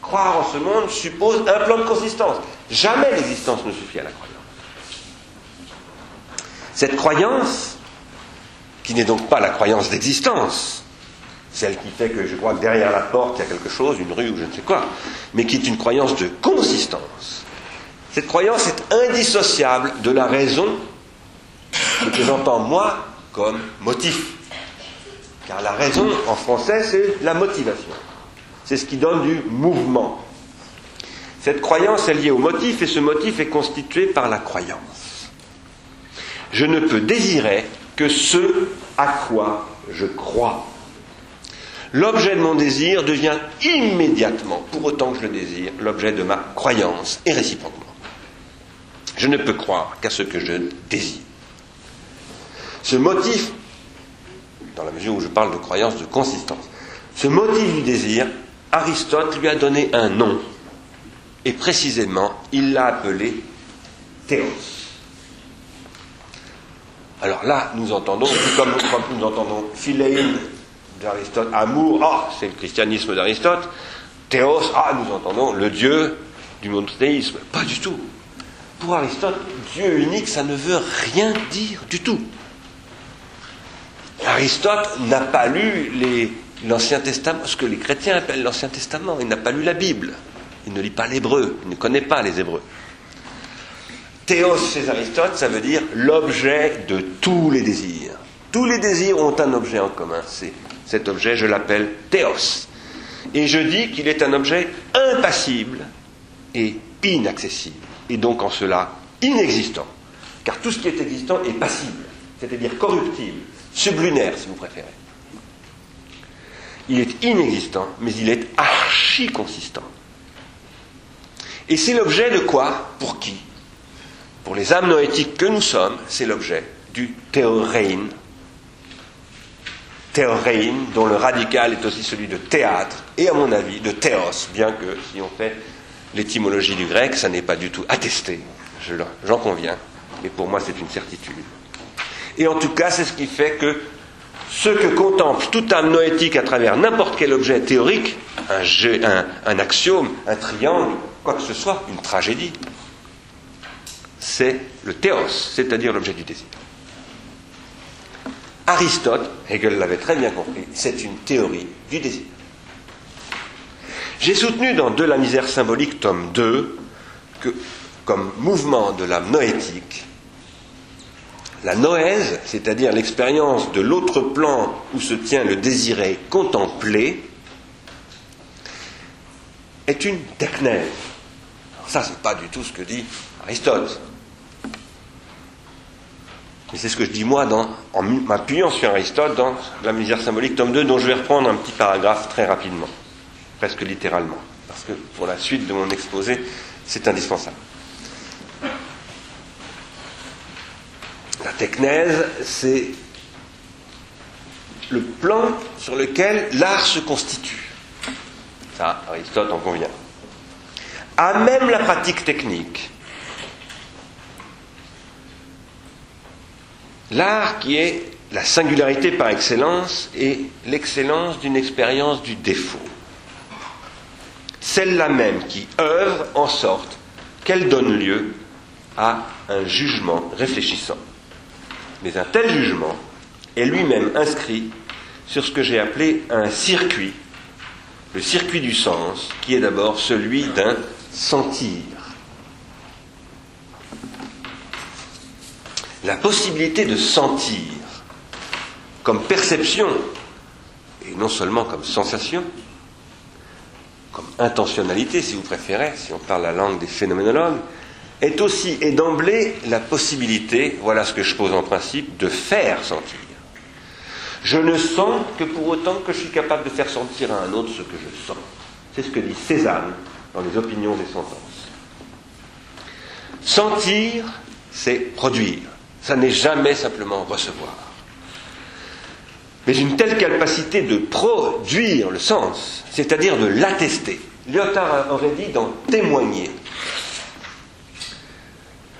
Croire en ce monde suppose un plan de consistance. Jamais l'existence ne suffit à la croyance. Cette croyance, qui n'est donc pas la croyance d'existence, celle qui fait que je crois que derrière la porte il y a quelque chose, une rue ou je ne sais quoi, mais qui est une croyance de consistance. Cette croyance est indissociable de la raison, que j'entends moi comme motif. Car la raison, en français, c'est la motivation. C'est ce qui donne du mouvement. Cette croyance est liée au motif et ce motif est constitué par la croyance. Je ne peux désirer que ce à quoi je crois. L'objet de mon désir devient immédiatement, pour autant que je le désire, l'objet de ma croyance, et réciproquement. Je ne peux croire qu'à ce que je désire. Ce motif, dans la mesure où je parle de croyance de consistance, ce motif du désir, Aristote lui a donné un nom, et précisément, il l'a appelé théos. Alors là, nous entendons, comme nous entendons philéine d'Aristote, amour, ah, c'est le christianisme d'Aristote, théos, ah, nous entendons le Dieu du monothéisme. Pas du tout. Pour Aristote, Dieu unique, ça ne veut rien dire du tout. Aristote n'a pas lu l'Ancien Testament, ce que les chrétiens appellent l'Ancien Testament. Il n'a pas lu la Bible. Il ne lit pas l'hébreu. Il ne connaît pas les hébreux. Théos chez Aristote, ça veut dire l'objet de tous les désirs. Tous les désirs ont un objet en commun. C'est cet objet, je l'appelle théos. Et je dis qu'il est un objet impassible et inaccessible. Et donc en cela inexistant. Car tout ce qui est existant est passible, c'est-à-dire corruptible, sublunaire si vous préférez. Il est inexistant, mais il est archi-consistant. Et c'est l'objet de quoi? Pour qui? Pour les âmes noétiques que nous sommes, c'est l'objet du théorein, théorein, dont le radical est aussi celui de théâtre, et à mon avis de théos, bien que si on fait l'étymologie du grec, ça n'est pas du tout attesté, j'en conviens, mais pour moi c'est une certitude. Et en tout cas, c'est ce qui fait que ce que contemple toute âme noétique à travers n'importe quel objet théorique, un, un axiome, un triangle, quoi que ce soit, une tragédie, c'est le théos, c'est-à-dire l'objet du désir. Aristote, Hegel l'avait très bien compris, c'est une théorie du désir. J'ai soutenu dans De la misère symbolique, tome 2, que comme mouvement de l'âme noétique, la noèse, c'est-à-dire l'expérience de l'autre plan où se tient le désiré contemplé, est une technèse. Alors ça, c'est pas du tout ce que dit Aristote. Mais c'est ce que je dis moi en m'appuyant sur Aristote dans La misère symbolique, tome 2, dont je vais reprendre un petit paragraphe très rapidement, presque littéralement, parce que pour la suite de mon exposé, c'est indispensable. La technèse, c'est le plan sur lequel l'art se constitue. Ça, Aristote en convient. À même la pratique technique, L'art qui est la singularité par excellence et l'excellence d'une expérience du défaut. Celle-là même qui œuvre en sorte qu'elle donne lieu à un jugement réfléchissant. Mais un tel jugement est lui-même inscrit sur ce que j'ai appelé un circuit, le circuit du sens, qui est d'abord celui d'un sentir. La possibilité de sentir comme perception, et non seulement comme sensation, comme intentionnalité si vous préférez, si on parle la langue des phénoménologues, est aussi et d'emblée la possibilité, voilà ce que je pose en principe, de faire sentir. Je ne sens que pour autant que je suis capable de faire sentir à un autre ce que je sens. C'est ce que dit Cézanne dans les opinions et sentences. Sentir, c'est produire. Ça n'est jamais simplement recevoir. Mais une telle capacité de produire le sens, c'est-à-dire de l'attester. Lyotard aurait dit d'en témoigner.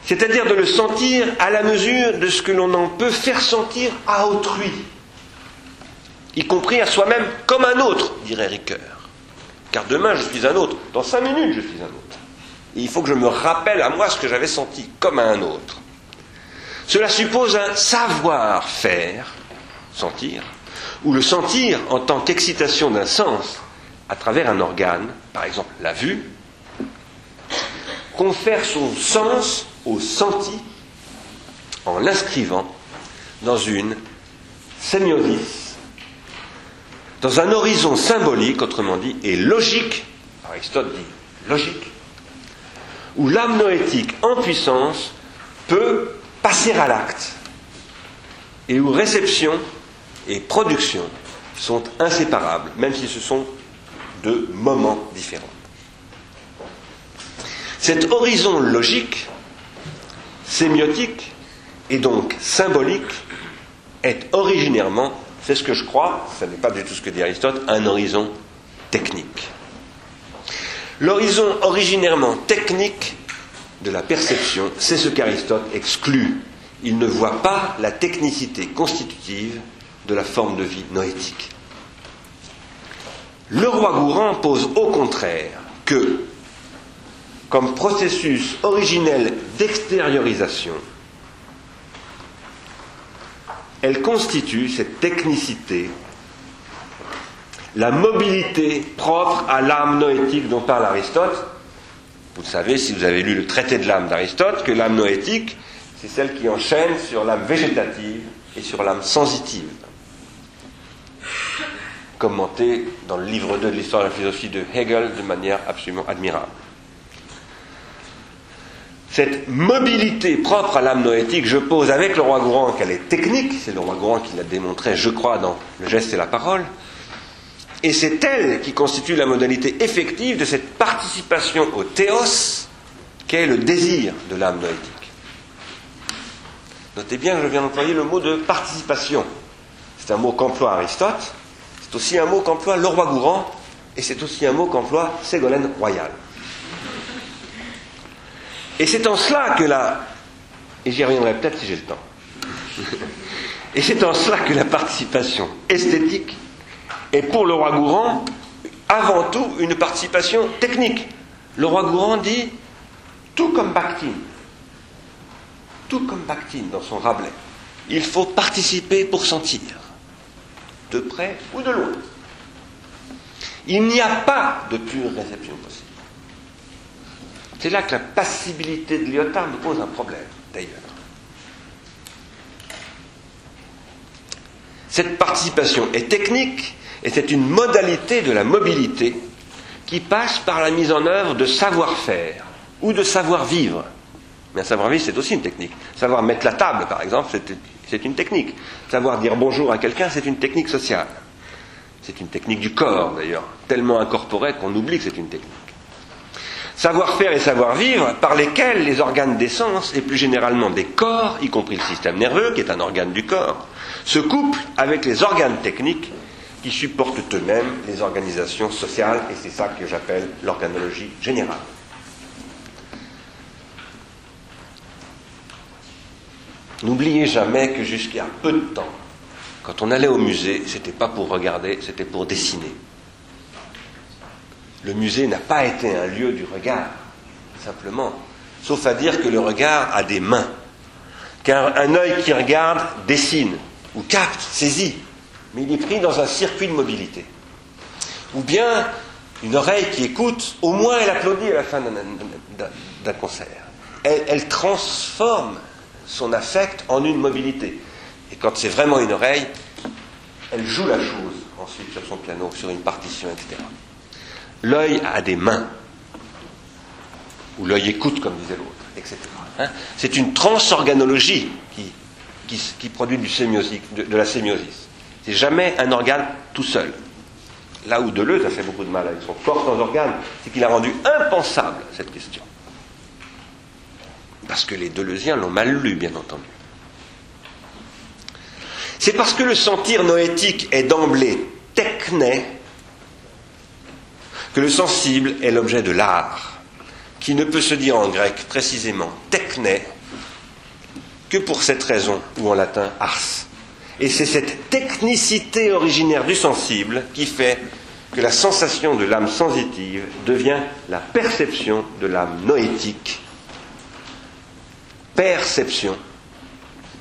C'est-à-dire de le sentir à la mesure de ce que l'on en peut faire sentir à autrui, y compris à soi-même comme un autre, dirait Ricoeur. Car demain je suis un autre, dans cinq minutes je suis un autre. Et il faut que je me rappelle à moi ce que j'avais senti comme à un autre. Cela suppose un savoir-faire, sentir, ou le sentir en tant qu'excitation d'un sens à travers un organe, par exemple la vue, confère son sens au senti en l'inscrivant dans une sémiosis, dans un horizon symbolique, autrement dit, et logique, Aristote dit logique, où l'âme noétique en puissance peut passer à l'acte, et où réception et production sont inséparables, même si ce sont deux moments différents. Cet horizon logique, sémiotique et donc symbolique est originairement, c'est ce que je crois, ce n'est pas du tout ce que dit Aristote, un horizon technique. L'horizon originairement technique de la perception, c'est ce qu'Aristote exclut. Il ne voit pas la technicité constitutive de la forme de vie noétique. Le roi Gourand pose au contraire que, comme processus originel d'extériorisation, elle constitue, cette technicité, la mobilité propre à l'âme noétique dont parle Aristote, vous savez, si vous avez lu le traité de l'âme d'Aristote, que l'âme noétique, c'est celle qui enchaîne sur l'âme végétative et sur l'âme sensitive. Commenté dans le livre 2 de l'histoire de la philosophie de Hegel de manière absolument admirable. Cette mobilité propre à l'âme noétique, je pose avec le roi Gourand qu'elle est technique, c'est le roi Gourand qui l'a démontré, je crois, dans le geste et la parole, et c'est elle qui constitue la modalité effective de cette participation au théos qu'est le désir de l'âme noétique. Notez bien que je viens d'employer le mot de participation. C'est un mot qu'emploie Aristote, c'est aussi un mot qu'emploie le roi Gourand, et c'est aussi un mot qu'emploie Ségolène Royal. Et c'est en cela que la. Et j'y reviendrai peut-être si j'ai le temps. et c'est en cela que la participation esthétique est pour le roi Gourand avant tout une participation technique. Le roi Gourand dit tout comme Bakhtin, tout comme Bakhtin dans son Rabelais, il faut participer pour sentir, de près ou de loin. Il n'y a pas de pure réception possible. C'est là que la passibilité de Lyotard me pose un problème, d'ailleurs. Cette participation est technique et c'est une modalité de la mobilité qui passe par la mise en œuvre de savoir-faire ou de savoir-vivre. Mais un savoir-vivre, c'est aussi une technique. Savoir mettre la table, par exemple, c'est une technique. Savoir dire bonjour à quelqu'un, c'est une technique sociale. C'est une technique du corps, d'ailleurs, tellement incorporée qu'on oublie que c'est une technique. Savoir-faire et savoir-vivre par lesquels les organes des sens, et plus généralement des corps, y compris le système nerveux, qui est un organe du corps, se couplent avec les organes techniques qui supportent eux-mêmes les organisations sociales, et c'est ça que j'appelle l'organologie générale. N'oubliez jamais que jusqu'à peu de temps, quand on allait au musée, c'était pas pour regarder, c'était pour dessiner. Le musée n'a pas été un lieu du regard, simplement. Sauf à dire que le regard a des mains. Car un œil qui regarde dessine, ou capte, saisit, mais il est pris dans un circuit de mobilité. Ou bien une oreille qui écoute, au moins elle applaudit à la fin d'un concert. Elle, transforme son affect en une mobilité. Et quand c'est vraiment une oreille, elle joue la chose ensuite sur son piano, sur une partition, etc. L'œil a des mains, ou l'œil écoute, comme disait l'autre, etc. Hein? c'est une transorganologie qui, qui, produit du de, de, la sémiosis. C'est jamais un organe tout seul. Là où Deleuze a fait beaucoup de mal avec son corps sans organe, c'est qu'il a rendu impensable cette question. Parce que les Deleuziens l'ont mal lu, bien entendu. C'est parce que le sentir noétique est d'emblée techné que le sensible est l'objet de l'art, qui ne peut se dire en grec précisément techné que pour cette raison, ou en latin ars. Et c'est cette technicité originaire du sensible qui fait que la sensation de l'âme sensitive devient la perception de l'âme noétique perception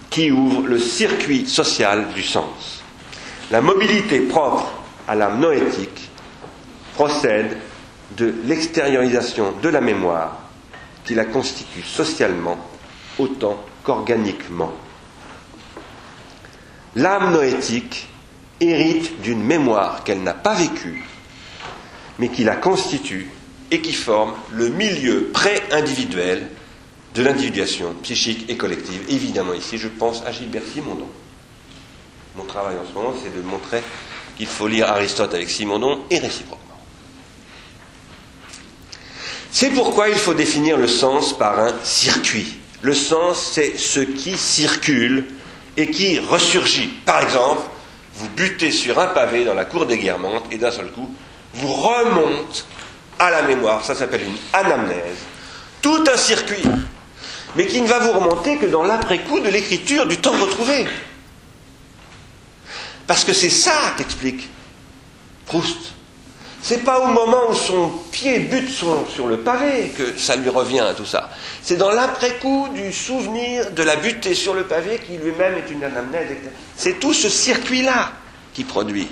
qui ouvre le circuit social du sens. La mobilité propre à l'âme noétique procède de l'extériorisation de la mémoire qui la constitue socialement autant qu'organiquement. L'âme noétique hérite d'une mémoire qu'elle n'a pas vécue, mais qui la constitue et qui forme le milieu pré-individuel de l'individuation psychique et collective. Évidemment, ici, je pense à Gilbert Simondon. Mon travail en ce moment, c'est de montrer qu'il faut lire Aristote avec Simondon et réciproquement. C'est pourquoi il faut définir le sens par un circuit. Le sens, c'est ce qui circule et qui ressurgit. Par exemple, vous butez sur un pavé dans la cour des Guermantes et d'un seul coup, vous remonte à la mémoire. Ça s'appelle une anamnèse. Tout un circuit mais qui ne va vous remonter que dans l'après-coup de l'écriture du temps retrouvé. Parce que c'est ça qu'explique Proust. C'est pas au moment où son pied bute sur, le pavé que ça lui revient, tout ça. C'est dans l'après-coup du souvenir de la butée sur le pavé qui lui-même est une anamnèse. C'est tout ce circuit-là qui produit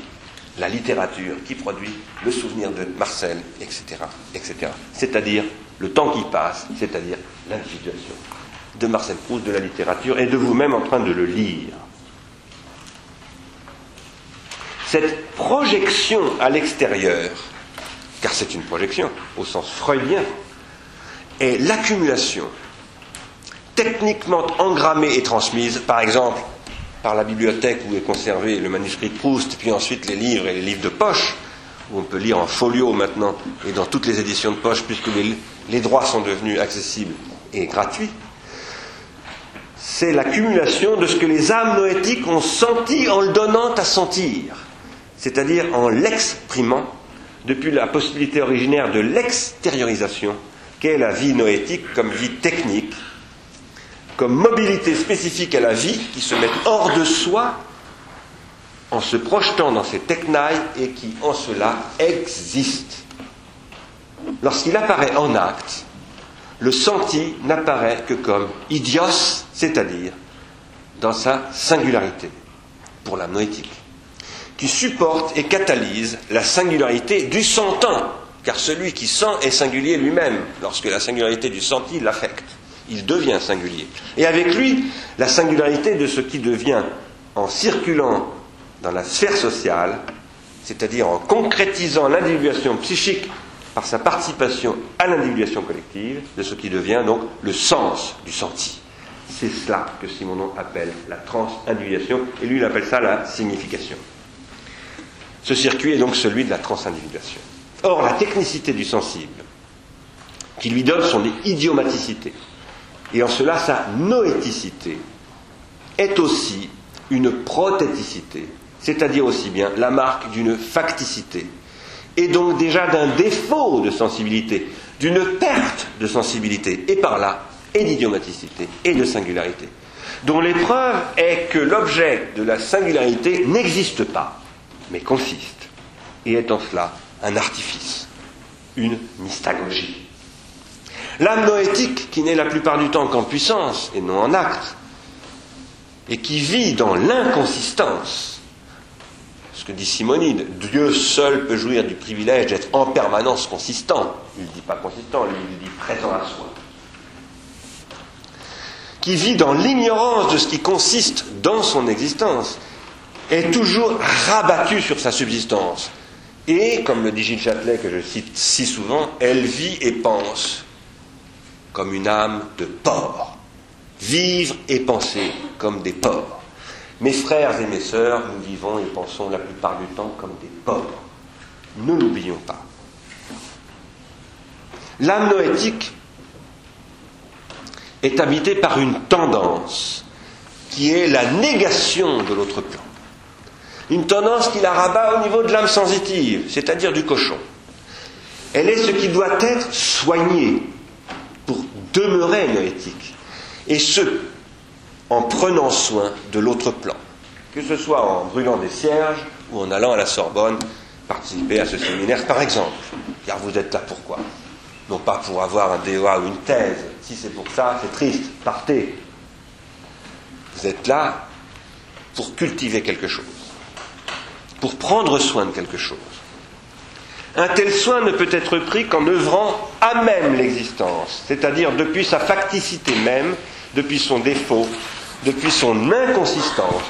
la littérature, qui produit le souvenir de Marcel, etc. etc. C'est-à-dire le temps qui passe, c'est-à-dire l'individuation de Marcel Proust, de la littérature, et de vous-même en train de le lire. Cette projection à l'extérieur, car c'est une projection au sens freudien, est l'accumulation techniquement engrammée et transmise, par exemple, par la bibliothèque où est conservé le manuscrit de Proust, puis ensuite les livres et les livres de poche, où on peut lire en folio maintenant, et dans toutes les éditions de poche, puisque les droits sont devenus accessibles et gratuits. C'est l'accumulation de ce que les âmes noétiques ont senti en le donnant à sentir, c'est-à-dire en l'exprimant depuis la possibilité originaire de l'extériorisation qu'est la vie noétique comme vie technique, comme mobilité spécifique à la vie qui se met hors de soi en se projetant dans ses technailles et qui en cela existe. Lorsqu'il apparaît en acte, le senti n'apparaît que comme idios, c'est-à-dire dans sa singularité, pour la noétique, qui supporte et catalyse la singularité du sentant, car celui qui sent est singulier lui-même, lorsque la singularité du senti l'affecte. Il devient singulier. Et avec lui, la singularité de ce qui devient, en circulant dans la sphère sociale, c'est-à-dire en concrétisant l'individuation psychique par sa participation à l'individuation collective, de ce qui devient donc le sens du senti. C'est cela que Simonon appelle la transindividuation, et lui il appelle ça la signification. Ce circuit est donc celui de la transindividuation. Or, la technicité du sensible, qui lui donne son idiomaticité, et en cela sa noéticité, est aussi une prothéticité, c'est-à-dire aussi bien la marque d'une facticité, et donc déjà d'un défaut de sensibilité, d'une perte de sensibilité, et par là, et d'idiomaticité, et de singularité, dont l'épreuve est que l'objet de la singularité n'existe pas, mais consiste, et est en cela un artifice, une mystagogie. L'âme noétique, qui n'est la plupart du temps qu'en puissance et non en acte, et qui vit dans l'inconsistance, ce que dit Simonide, Dieu seul peut jouir du privilège d'être en permanence consistant. Il ne dit pas consistant, il dit présent à soi. Qui vit dans l'ignorance de ce qui consiste dans son existence, est toujours rabattu sur sa subsistance. Et, comme le dit Gilles Châtelet, que je cite si souvent, elle vit et pense comme une âme de porc. Vivre et penser comme des porcs. Mes frères et mes sœurs, nous vivons et pensons la plupart du temps comme des porcs. Ne l'oublions pas. L'âme noétique est habitée par une tendance qui est la négation de l'autre plan. Une tendance qui la rabat au niveau de l'âme sensitive, c'est-à-dire du cochon. Elle est ce qui doit être soigné pour demeurer noétique. Et ce, en prenant soin de l'autre plan. Que ce soit en brûlant des cierges ou en allant à la Sorbonne participer à ce séminaire, par exemple. Car vous êtes là pourquoi? Non pas pour avoir un DOA ou une thèse. Si c'est pour ça, c'est triste. Partez. Vous êtes là pour cultiver quelque chose pour prendre soin de quelque chose. Un tel soin ne peut être pris qu'en œuvrant à même l'existence, c'est-à-dire depuis sa facticité même, depuis son défaut, depuis son inconsistance,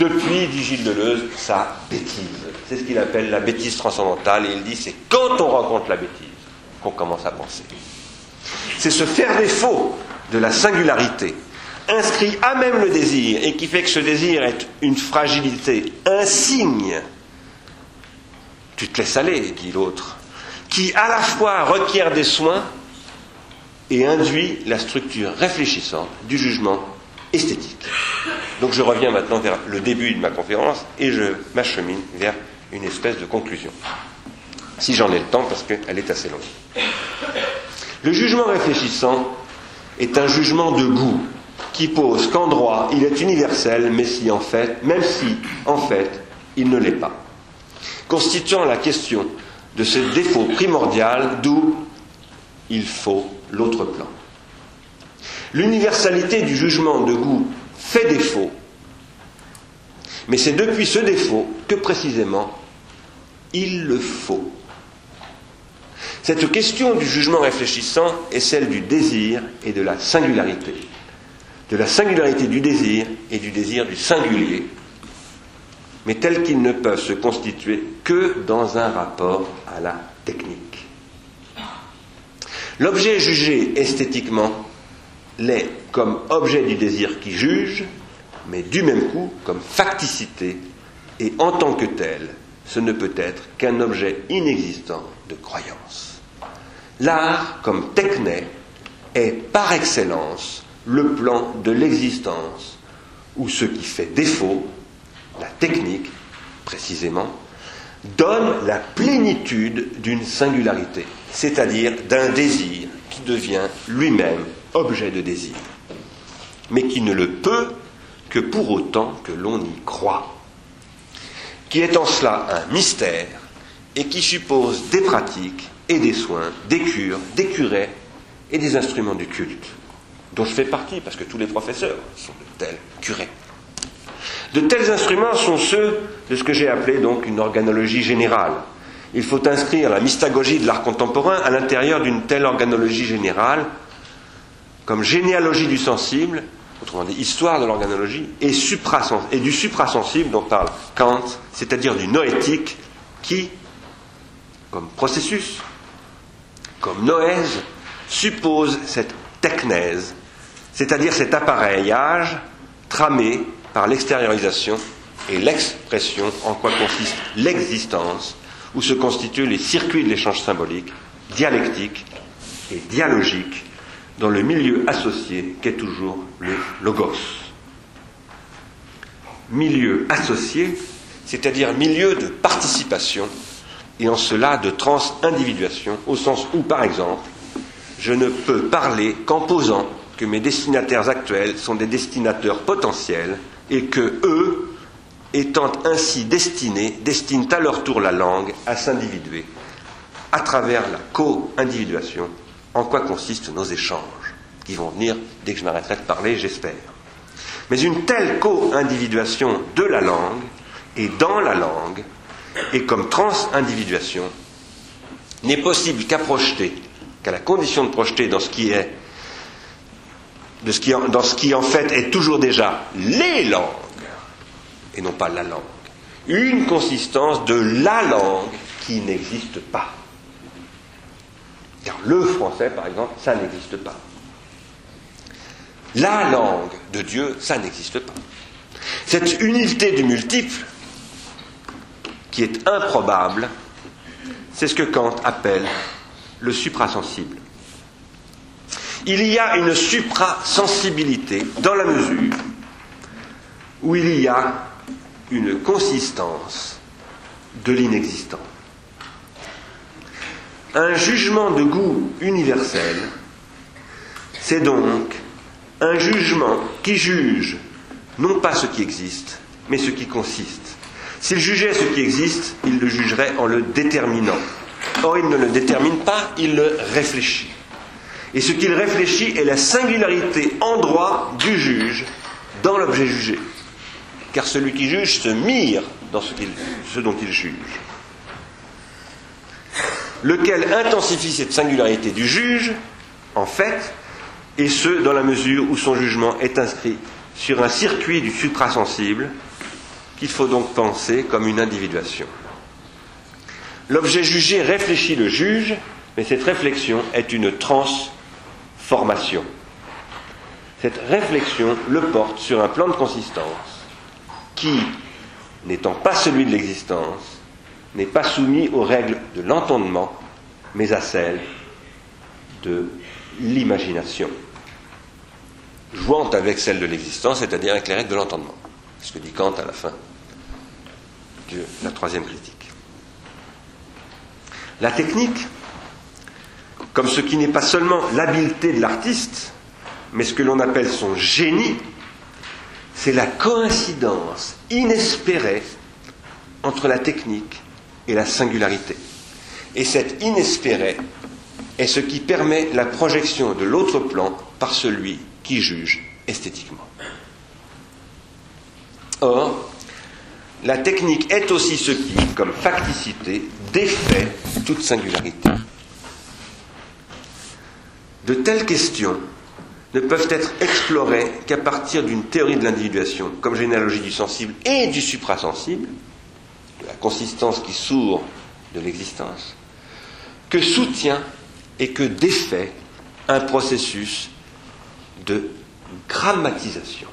depuis, dit Gilles Deleuze, sa bêtise. C'est ce qu'il appelle la bêtise transcendantale, et il dit c'est quand on rencontre la bêtise qu'on commence à penser. C'est ce faire défaut de la singularité, inscrit à même le désir et qui fait que ce désir est une fragilité, un signe. Tu te laisses aller, dit l'autre, qui à la fois requiert des soins et induit la structure réfléchissante du jugement esthétique. Donc je reviens maintenant vers le début de ma conférence et je m'achemine vers une espèce de conclusion. Si j'en ai le temps, parce qu'elle est assez longue. Le jugement réfléchissant est un jugement de goût, qui pose qu'en droit il est universel, mais même si en fait il ne l'est pas. Constituant la question de ce défaut primordial d'où il faut l'autre plan. L'universalité du jugement de goût fait défaut, mais c'est depuis ce défaut que précisément il le faut. Cette question du jugement réfléchissant est celle du désir et de la singularité de la singularité du désir et du désir du singulier, mais tels qu'ils ne peuvent se constituer que dans un rapport à la technique. L'objet jugé esthétiquement l'est comme objet du désir qui juge, mais du même coup comme facticité, et en tant que tel, ce ne peut être qu'un objet inexistant de croyance. L'art, comme techné, est par excellence le plan de l'existence, où ce qui fait défaut, la technique précisément, donne la plénitude d'une singularité, c'est-à-dire d'un désir qui devient lui-même objet de désir, mais qui ne le peut que pour autant que l'on y croit, qui est en cela un mystère et qui suppose des pratiques et des soins, des cures, des curés et des instruments du culte dont je fais partie, parce que tous les professeurs sont de tels curés. De tels instruments sont ceux de ce que j'ai appelé donc une organologie générale. Il faut inscrire la mystagogie de l'art contemporain à l'intérieur d'une telle organologie générale, comme généalogie du sensible, autrement dit histoire de l'organologie, et, et du suprasensible dont parle Kant, c'est-à-dire du noétique, qui, comme processus, comme noèse, suppose cette technèse, c'est-à-dire cet appareillage tramé par l'extériorisation et l'expression en quoi consiste l'existence, où se constituent les circuits de l'échange symbolique, dialectique et dialogique, dans le milieu associé qu'est toujours le logos. Milieu associé, c'est-à-dire milieu de participation, et en cela de trans-individuation, au sens où, par exemple, je ne peux parler qu'en posant que mes destinataires actuels sont des destinateurs potentiels et que eux, étant ainsi destinés, destinent à leur tour la langue à s'individuer à travers la co-individuation, en quoi consistent nos échanges, qui vont venir dès que je m'arrêterai de parler, j'espère. Mais une telle co-individuation de la langue et dans la langue, et comme trans-individuation, n'est possible qu'à projeter, qu'à la condition de projeter dans ce qui est dans ce qui en fait est toujours déjà les langues, et non pas la langue. Une consistance de la langue qui n'existe pas. Car le français, par exemple, ça n'existe pas. La langue de Dieu, ça n'existe pas. Cette unité du multiple, qui est improbable, c'est ce que Kant appelle le suprasensible il y a une suprasensibilité dans la mesure où il y a une consistance de l'inexistant. Un jugement de goût universel, c'est donc un jugement qui juge non pas ce qui existe, mais ce qui consiste. S'il jugeait ce qui existe, il le jugerait en le déterminant. Or, il ne le détermine pas, il le réfléchit. Et ce qu'il réfléchit est la singularité en droit du juge dans l'objet jugé. Car celui qui juge se mire dans ce, dont il juge. Lequel intensifie cette singularité du juge, en fait, et ce, dans la mesure où son jugement est inscrit sur un circuit du suprasensible, qu'il faut donc penser comme une individuation. L'objet jugé réfléchit le juge, mais cette réflexion est une transe formation. Cette réflexion le porte sur un plan de consistance qui, n'étant pas celui de l'existence, n'est pas soumis aux règles de l'entendement, mais à celles de l'imagination, jouant avec celles de l'existence, c'est-à-dire avec les règles de l'entendement. ce que dit Kant à la fin de la troisième critique. La technique comme ce qui n'est pas seulement l'habileté de l'artiste, mais ce que l'on appelle son génie, c'est la coïncidence inespérée entre la technique et la singularité. Et cet inespéré est ce qui permet la projection de l'autre plan par celui qui juge esthétiquement. Or, la technique est aussi ce qui, comme facticité, défait toute singularité. De telles questions ne peuvent être explorées qu'à partir d'une théorie de l'individuation, comme généalogie du sensible et du suprasensible, de la consistance qui sourd de l'existence, que soutient et que défait un processus de grammatisation.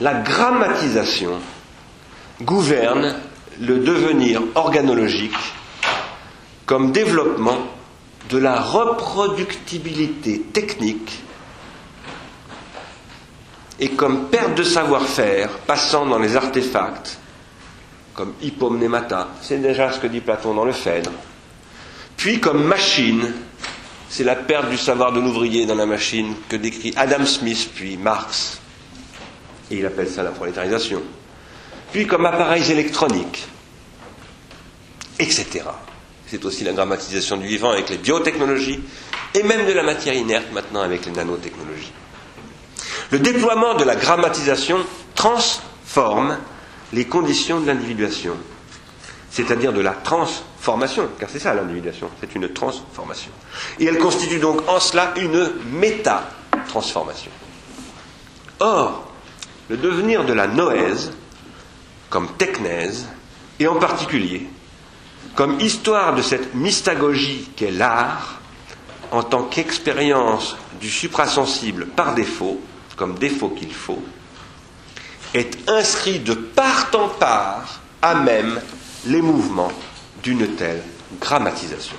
La grammatisation gouverne le devenir organologique comme développement de la reproductibilité technique et comme perte de savoir-faire passant dans les artefacts, comme hypomnémata, c'est déjà ce que dit Platon dans le Phèdre, puis comme machine, c'est la perte du savoir de l'ouvrier dans la machine que décrit Adam Smith puis Marx, et il appelle ça la prolétarisation, puis comme appareils électroniques, etc c'est aussi la grammatisation du vivant avec les biotechnologies, et même de la matière inerte maintenant avec les nanotechnologies. Le déploiement de la grammatisation transforme les conditions de l'individuation, c'est-à-dire de la transformation, car c'est ça l'individuation, c'est une transformation. Et elle constitue donc en cela une méta-transformation. Or, le devenir de la noèse, comme technèse, et en particulier comme histoire de cette mystagogie qu'est l'art, en tant qu'expérience du suprasensible par défaut, comme défaut qu'il faut, est inscrit de part en part à même les mouvements d'une telle grammatisation.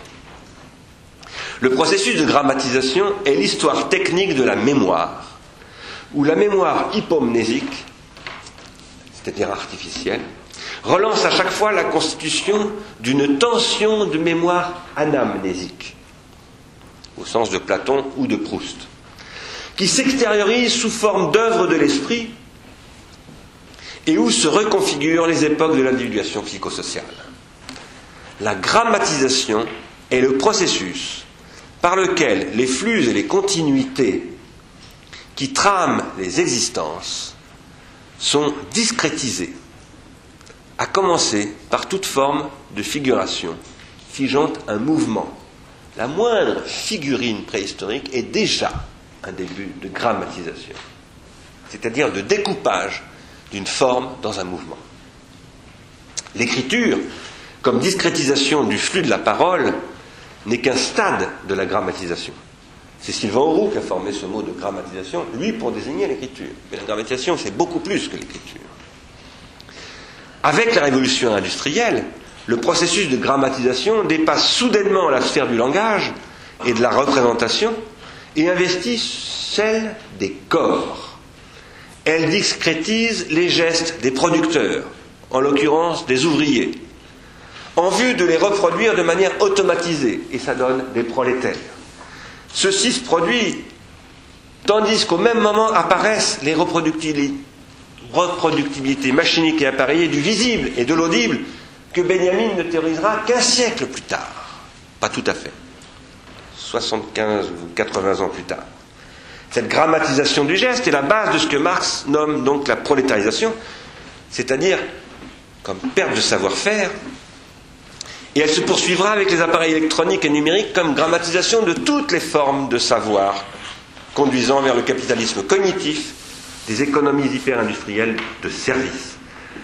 Le processus de grammatisation est l'histoire technique de la mémoire, où la mémoire hypomnésique, c'est-à-dire artificielle, relance à chaque fois la constitution d'une tension de mémoire anamnésique, au sens de Platon ou de Proust, qui s'extériorise sous forme d'œuvre de l'esprit et où se reconfigurent les époques de l'individuation psychosociale. La grammatisation est le processus par lequel les flux et les continuités qui trament les existences sont discrétisés à commencer par toute forme de figuration figeant un mouvement. La moindre figurine préhistorique est déjà un début de grammatisation, c'est-à-dire de découpage d'une forme dans un mouvement. L'écriture, comme discrétisation du flux de la parole, n'est qu'un stade de la grammatisation. C'est Sylvain Auroux qui a formé ce mot de grammatisation, lui pour désigner l'écriture. Mais la grammatisation, c'est beaucoup plus que l'écriture. Avec la révolution industrielle, le processus de grammatisation dépasse soudainement la sphère du langage et de la représentation et investit celle des corps. Elle discrétise les gestes des producteurs, en l'occurrence des ouvriers, en vue de les reproduire de manière automatisée, et ça donne des prolétaires. Ceci se produit tandis qu'au même moment apparaissent les reproductibilités reproductibilité machinique et appareillée du visible et de l'audible que Benjamin ne théorisera qu'un siècle plus tard. Pas tout à fait. 75 ou 80 ans plus tard. Cette grammatisation du geste est la base de ce que Marx nomme donc la prolétarisation, c'est-à-dire comme perte de savoir-faire, et elle se poursuivra avec les appareils électroniques et numériques comme grammatisation de toutes les formes de savoir, conduisant vers le capitalisme cognitif des économies hyper-industrielles de service.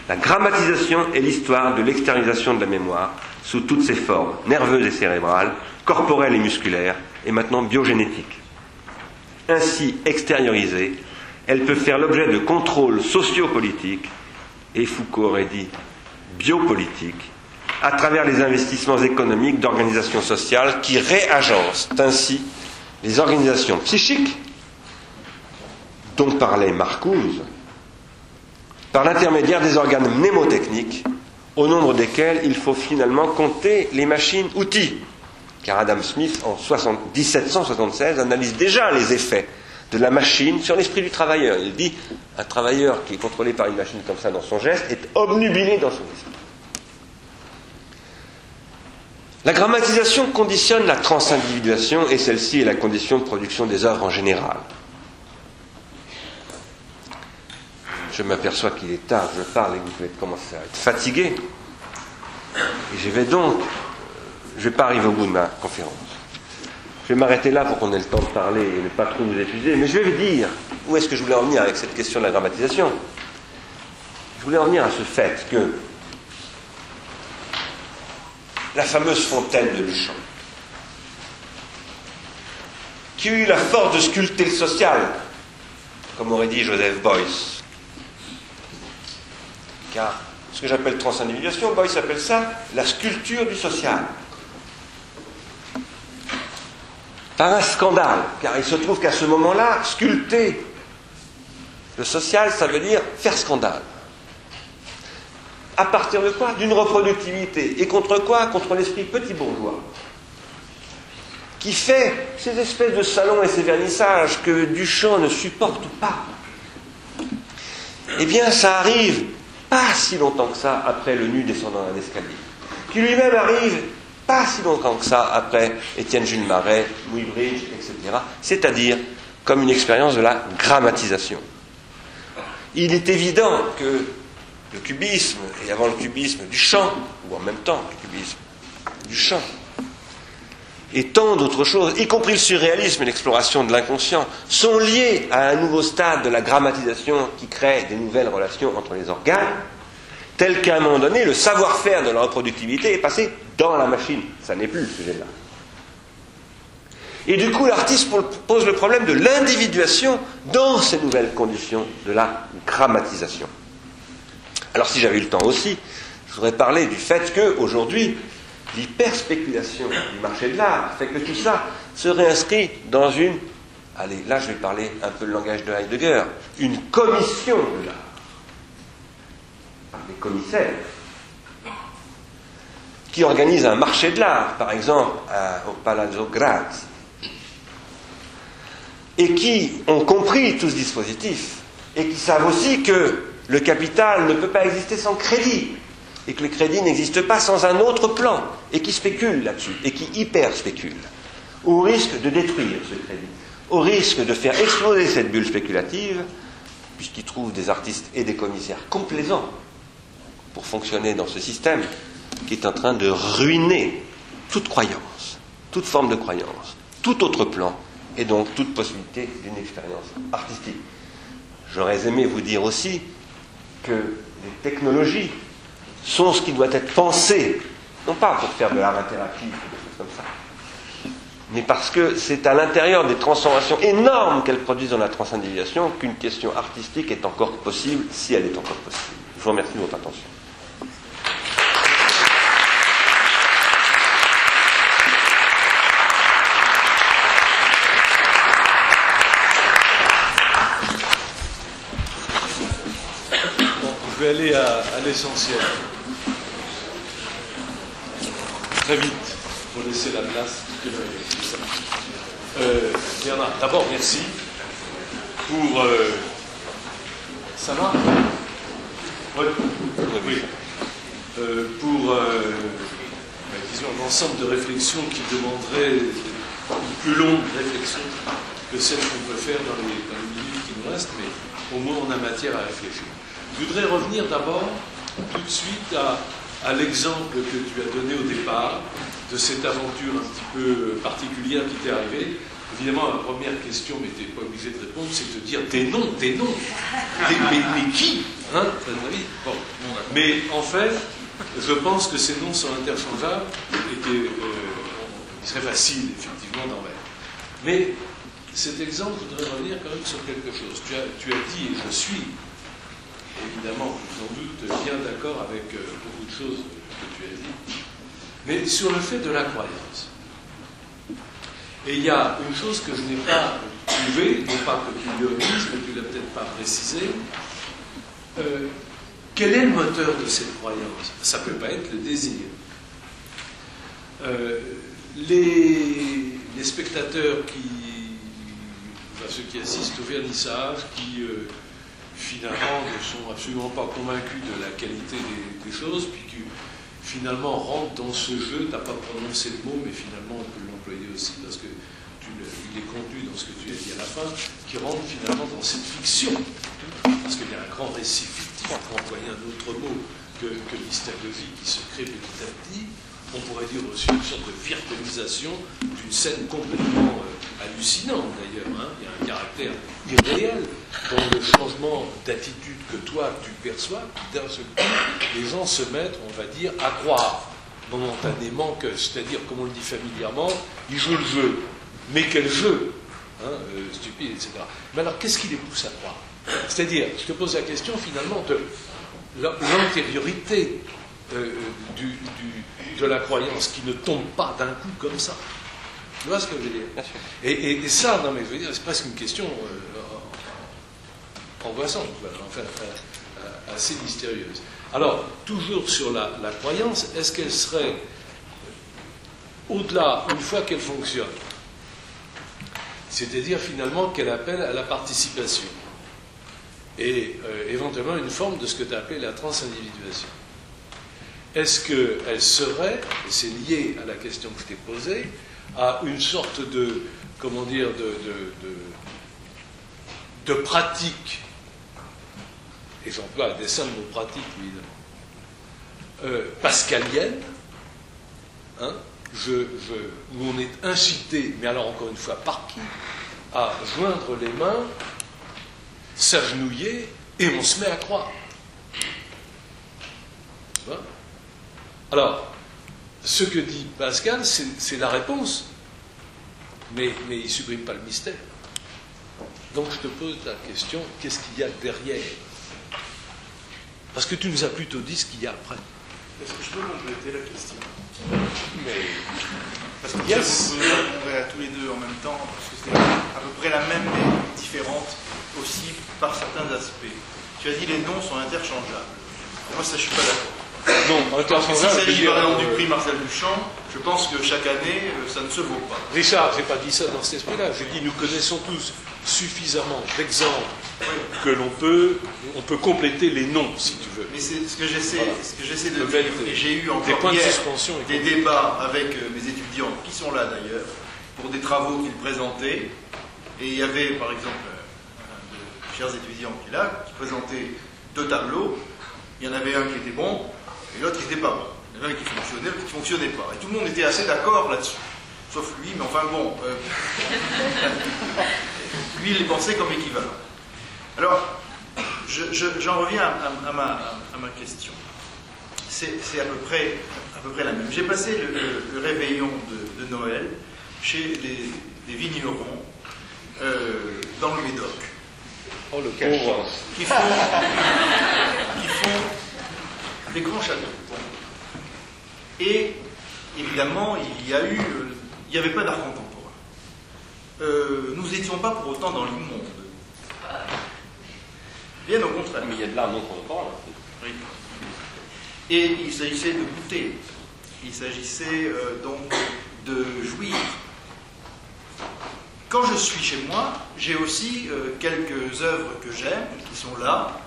La grammatisation est l'histoire de l'extériorisation de la mémoire sous toutes ses formes, nerveuses et cérébrales, corporelles et musculaires, et maintenant biogénétiques. Ainsi extériorisée, elle peut faire l'objet de contrôles sociopolitiques, et Foucault aurait dit biopolitiques, à travers les investissements économiques d'organisations sociales qui réagencent ainsi les organisations psychiques dont parlait Marcuse, par l'intermédiaire des organes mnémotechniques, au nombre desquels il faut finalement compter les machines-outils. Car Adam Smith, en 1776, analyse déjà les effets de la machine sur l'esprit du travailleur. Il dit un travailleur qui est contrôlé par une machine comme ça dans son geste est obnubilé dans son esprit. La grammatisation conditionne la transindividuation et celle-ci est la condition de production des œuvres en général. Je m'aperçois qu'il est tard, je parle et vous pouvez commencer à être fatigué. Et je vais donc, je ne vais pas arriver au bout de ma conférence. Je vais m'arrêter là pour qu'on ait le temps de parler et ne pas trop vous épuiser, mais je vais vous dire où est-ce que je voulais en venir avec cette question de la grammatisation. Je voulais en venir à ce fait que la fameuse fontaine de Luchon, qui a eu la force de sculpter le social, comme aurait dit Joseph Boyce, car ce que j'appelle transindividuation, Boyce appelle ça la sculpture du social. Par un scandale, car il se trouve qu'à ce moment-là, sculpter le social, ça veut dire faire scandale. À partir de quoi? D'une reproductivité. Et contre quoi? Contre l'esprit petit bourgeois. Qui fait ces espèces de salons et ces vernissages que Duchamp ne supporte pas. Eh bien, ça arrive pas si longtemps que ça après le nu descendant d'un escalier, qui lui-même arrive pas si longtemps que ça après Étienne Jules Marais, Muybridge, etc. C'est-à-dire comme une expérience de la grammatisation. Il est évident que le cubisme, et avant le cubisme du chant, ou en même temps le cubisme du chant, et tant d'autres choses, y compris le surréalisme et l'exploration de l'inconscient, sont liés à un nouveau stade de la grammatisation qui crée des nouvelles relations entre les organes, tel qu'à un moment donné, le savoir-faire de la reproductivité est passé dans la machine. Ça n'est plus le sujet-là. Et du coup, l'artiste pose le problème de l'individuation dans ces nouvelles conditions de la grammatisation. Alors, si j'avais eu le temps aussi, je voudrais parler du fait qu'aujourd'hui, l'hyperspéculation du marché de l'art fait que tout ça serait inscrit dans une, allez, là je vais parler un peu le langage de Heidegger, une commission de l'art, par des commissaires, qui organisent un marché de l'art, par exemple au Palazzo Graz, et qui ont compris tout ce dispositif, et qui savent aussi que le capital ne peut pas exister sans crédit, et que le crédit n'existe pas sans un autre plan, et qui spéculent là-dessus, et qui hyper spéculent, au risque de détruire ce crédit, au risque de faire exploser cette bulle spéculative, puisqu'ils trouvent des artistes et des commissaires complaisants pour fonctionner dans ce système qui est en train de ruiner toute croyance, toute forme de croyance, tout autre plan, et donc toute possibilité d'une expérience artistique. J'aurais aimé vous dire aussi que les technologies sont ce qui doit être pensé, non pas pour faire de l'art interactif ou des choses comme ça, mais parce que c'est à l'intérieur des transformations énormes qu'elles produisent dans la transindividuation qu'une question artistique est encore possible, si elle est encore possible. Je vous remercie de votre attention. je vais aller à, l'essentiel. Très vite, pour laisser la place. Euh, Bernard, d'abord, merci pour. Euh, ça va? Oui. Euh, pour, euh, bah, disons, l'ensemble de réflexions qui demanderaient une plus longue réflexion que celle qu'on peut faire dans les, dans les minutes qui nous restent, mais au moins on a matière à réfléchir. Je voudrais revenir d'abord tout de suite à, l'exemple que tu as donné au départ de cette aventure un petit peu particulière qui t'est arrivée. Évidemment, la première question, mais tu n'es pas obligé de répondre, c'est de dire tes noms, tes noms. (laughs) mais, qui hein Mais en fait, je pense que ces noms sont interchangeables et qu'il euh, serait facile, effectivement, d'en mettre. Mais cet exemple, je voudrais revenir quand même sur quelque chose. Tu as, tu as dit, et je suis évidemment, sans doute bien d'accord avec euh, beaucoup de choses que tu as dit, mais sur le fait de la croyance. Et il y a une chose que je n'ai pas trouvée, non pas que tu le dises, mais tu ne l'as peut-être pas précisé. Euh, quel est le moteur de cette croyance? Ça ne peut pas être le désir. Euh, les, spectateurs qui, enfin, ceux qui assistent au vernissage, qui finalement ne sont absolument pas convaincus de la qualité des, choses, puis qui finalement rentrent dans ce jeu, tu n'as pas prononcé le mot, mais finalement on peut l'employer aussi parce que tu il est contenu dans ce que tu as dit à la fin, qui rentre finalement dans cette fiction. Parce qu'il y a un grand récit fictif, pour employer un autre mot que, que qui se crée petit à petit. On pourrait dire aussi une sorte de virtualisation d'une scène complètement euh, hallucinante d'ailleurs. Hein. Il y a un caractère irréel dans le changement d'attitude que toi tu perçois, d'un seul coup, les gens se mettent, on va dire, à croire momentanément que, c'est-à-dire, comme on le dit familièrement, ils jouent le jeu. Mais quel jeu hein, euh, Stupide, etc. Mais alors, qu'est-ce qui les pousse à croire? C'est-à-dire, je te pose la question finalement de l'antériorité euh, de la croyance qui ne tombe pas d'un coup comme ça. Tu vois ce que je veux dire et, ça, non mais je veux dire, c'est presque une question euh, angoissante, enfin, euh, assez mystérieuse. Alors, toujours sur la, croyance, est-ce qu'elle serait au-delà, une fois qu'elle fonctionne, c'est-à-dire finalement qu'elle appelle à la participation et euh, éventuellement une forme de ce que tu appelles la transindividuation? Est-ce qu'elle serait, et c'est lié à la question que je t'ai posée, à une sorte de, comment dire, de, pratique, et j'emploie un dessin de pratique évidemment, euh, pascalienne, hein, où on est incité, mais alors encore une fois par qui, à joindre les mains, s'agenouiller, et on se met à croire. Alors, ce que dit Pascal, c'est la réponse, mais, mais il ne supprime pas le mystère. Donc je te pose la question, qu'est-ce qu'il y a derrière? Parce que tu nous as plutôt dit ce qu'il y a après. Est-ce que je peux compléter la question? Mais. Parce que yes. vous répondrez à tous les deux en même temps, parce que c'est à peu près la même, mais différente aussi par certains aspects. Tu as dit les noms sont interchangeables. Moi, ça, je suis pas d'accord. Non. S'il s'agit par exemple du prix Marcel Duchamp, je pense que chaque année, euh, ça ne se vaut pas. Richard, j'ai pas dit ça dans cet esprit-là. J'ai dit nous connaissons tous suffisamment d'exemples que l'on peut, on peut compléter les noms, si tu veux. Mais c'est ce que j'essaie, ce que j'essaie de dire. Et j'ai eu encore des points de suspension des débats avec euh, mes étudiants, qui sont là d'ailleurs, pour des travaux qu'ils présentaient. Et il y avait, par exemple, chers étudiants qui est là, qui présentaient deux tableaux. Il y en avait un qui était bon et l'autre qui n'était pas bon. Il y en avait un qui fonctionnait, l'autre qui ne fonctionnait pas. Et tout le monde était assez d'accord là-dessus. Sauf lui, mais enfin bon. Euh, (laughs) lui, il les pensait comme équivalent. Alors, j'en reviens à, ma, question. C'est à, peu près, à peu près la même. J'ai passé le, réveillon de, Noël chez des, vignerons euh, dans le Médoc. Oh, le qui font, qui font des grands châteaux. Et évidemment, il y a eu, il n'y avait pas d'art contemporain. Euh, nous n'étions pas pour autant dans l'immonde. Bien au contraire. Mais il y a de l'art non contemporain. Oui. Et il s'agissait de goûter. Il s'agissait euh, donc de jouir quand je suis chez moi, j'ai aussi euh, quelques œuvres que j'aime, qui sont là,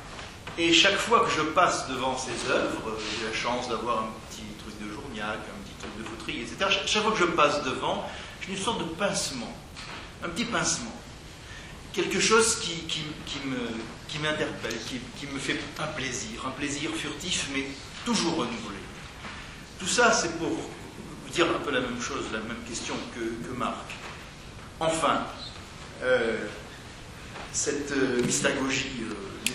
et chaque fois que je passe devant ces œuvres, euh, j'ai la chance d'avoir un petit truc de Journiac, un petit truc de Fautrier, etc. Chaque fois que je passe devant, j'ai une sorte de pincement, un petit pincement. Quelque chose qui, qui, qui m'interpelle, qui, qui, me fait un plaisir, un plaisir furtif, mais toujours renouvelé. Tout ça, c'est pour vous dire un peu la même chose, la même question que, Marc. Enfin, euh, cette euh, mystagogie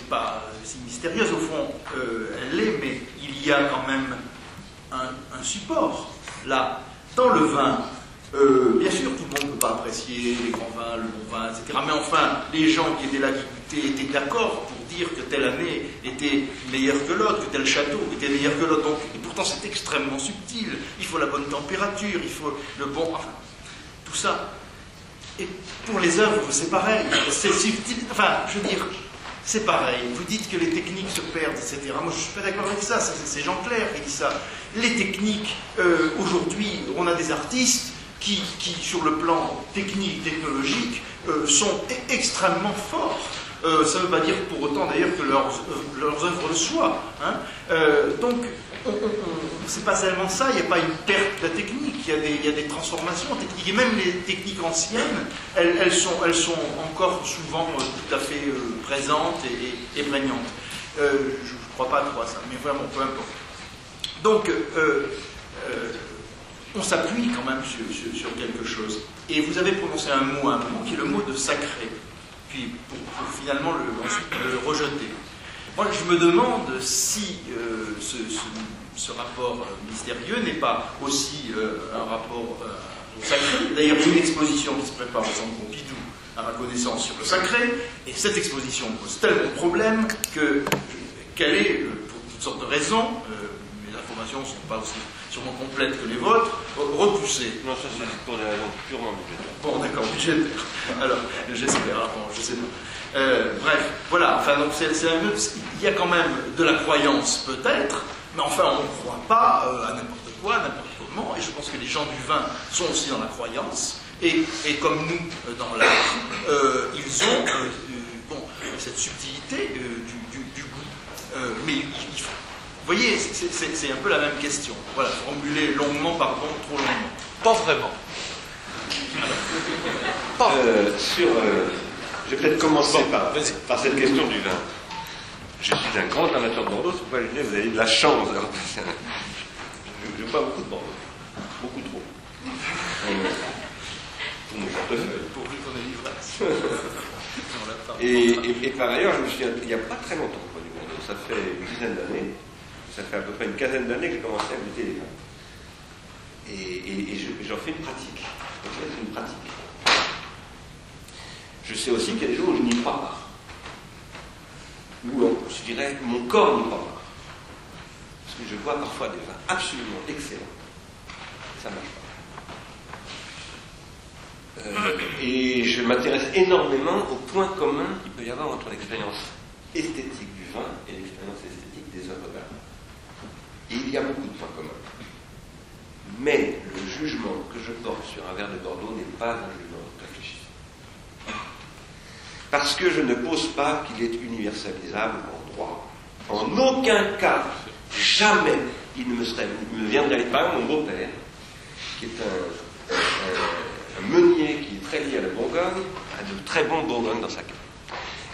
pas si mystérieuse, au fond, elle l'est, mais il y a quand même un, support. Là, dans le vin, bien sûr, tout le monde ne peut pas apprécier les grands vins, le bon vin, etc. Mais enfin, les gens qui étaient là, qui goûtaient, étaient d'accord pour dire que telle année était meilleure que l'autre, que tel château était meilleur que l'autre. et pourtant, c'est extrêmement subtil. Il faut la bonne température, il faut le bon. Enfin, tout ça, et pour les œuvres, c'est pareil. C'est subtil. Enfin, je veux dire, c'est pareil. Vous dites que les techniques se perdent, etc. Moi, je ne suis pas d'accord avec ça. C'est Jean Clair qui dit ça. Les techniques, euh, aujourd'hui, on a des artistes qui, sur le plan technique, technologique, euh, sont e-, extrêmement forts. Euh, ça ne veut pas dire pour autant d'ailleurs que leurs, leurs œuvres le soient. Hein. donc, c'est pas seulement ça, il n'y a pas une perte de la technique, il y, a des, transformations techniques. Et même les techniques anciennes, elles, sont, encore souvent euh, tout à fait euh, présentes et, et, prégnantes. Euh, je ne crois pas trop à ça, mais vraiment, peu importe. Donc, on s'appuie quand même sur, quelque chose. Et vous avez prononcé un mot, un mot qui est le mot de sacré, puis pour, finalement le, rejeter. Moi, je me demande si ce ce rapport euh, mystérieux n'est pas aussi euh, un rapport euh, sacré. D'ailleurs, une exposition qui se prépare au Centre Pompidou, à ma connaissance, sur le sacré, et cette exposition pose tellement de problèmes que qu'elle est, pour toutes sortes de raisons, mes informations ne sont pas aussi sûrement complètes que les vôtres, repoussée. Non, ça c'est pour des raisons purement budgétaires. Bon, d'accord, budgétaire. Alors, j'espère, bon, je sais pas. bref, voilà, enfin, donc c'est, il y a quand même de la croyance, peut-être, mais enfin, on ne croit pas euh, à n'importe quoi, n'importe comment, et je pense que les gens du vin sont aussi dans la croyance, et, comme nous euh, dans l'art, euh, ils ont bon, cette subtilité du, goût. mais il, Vous voyez, c'est- un peu la même question. Voilà, formuler longuement, pardon, trop longuement. Pas vraiment. Euh, sur, euh, je vais peut-être commencer Bon, par, vas-y. par cette question du vin. Je suis un grand amateur de Bordeaux, c'est pourquoi je disais, vous avez de la chance. parce que je ne bois beaucoup de Bordeaux. Beaucoup trop. Pour mon portefeuille. Pourvu qu'on ait l'ivresse. On (laughs) l'a pas. Et, par ailleurs, je me suis, il n'y a pas très longtemps que je du Bordeaux, ça fait une dizaine d'années, ça fait à peu près une quinzaine d'années que j'ai commencé à goûter les vins. Et, et- et je- j'en fais une pratique. En fait, c'est une pratique. Je sais aussi qu'il y a des jours où je n'y crois pas. Ou euh, je dirais, mon corps n'y croit pas. Parce que je vois parfois des vins absolument excellents. Ça marche pas. Euh, et je m'intéresse énormément aux points communs qu'il peut y avoir entre l'expérience esthétique du vin et l'expérience esthétique des œuvres d'art. Et il y a beaucoup de points communs. Mais le jugement que je porte sur un verre de Bordeaux n'est pas un jugement. Parce que je ne pose pas qu'il est universalisable en droit. En aucun cas, jamais, il ne me, serait, il me viendrait exemple, mon beau-père, qui est un, un- un meunier qui est très lié à la Bourgogne, a de très bons Bourgognes dans sa cave.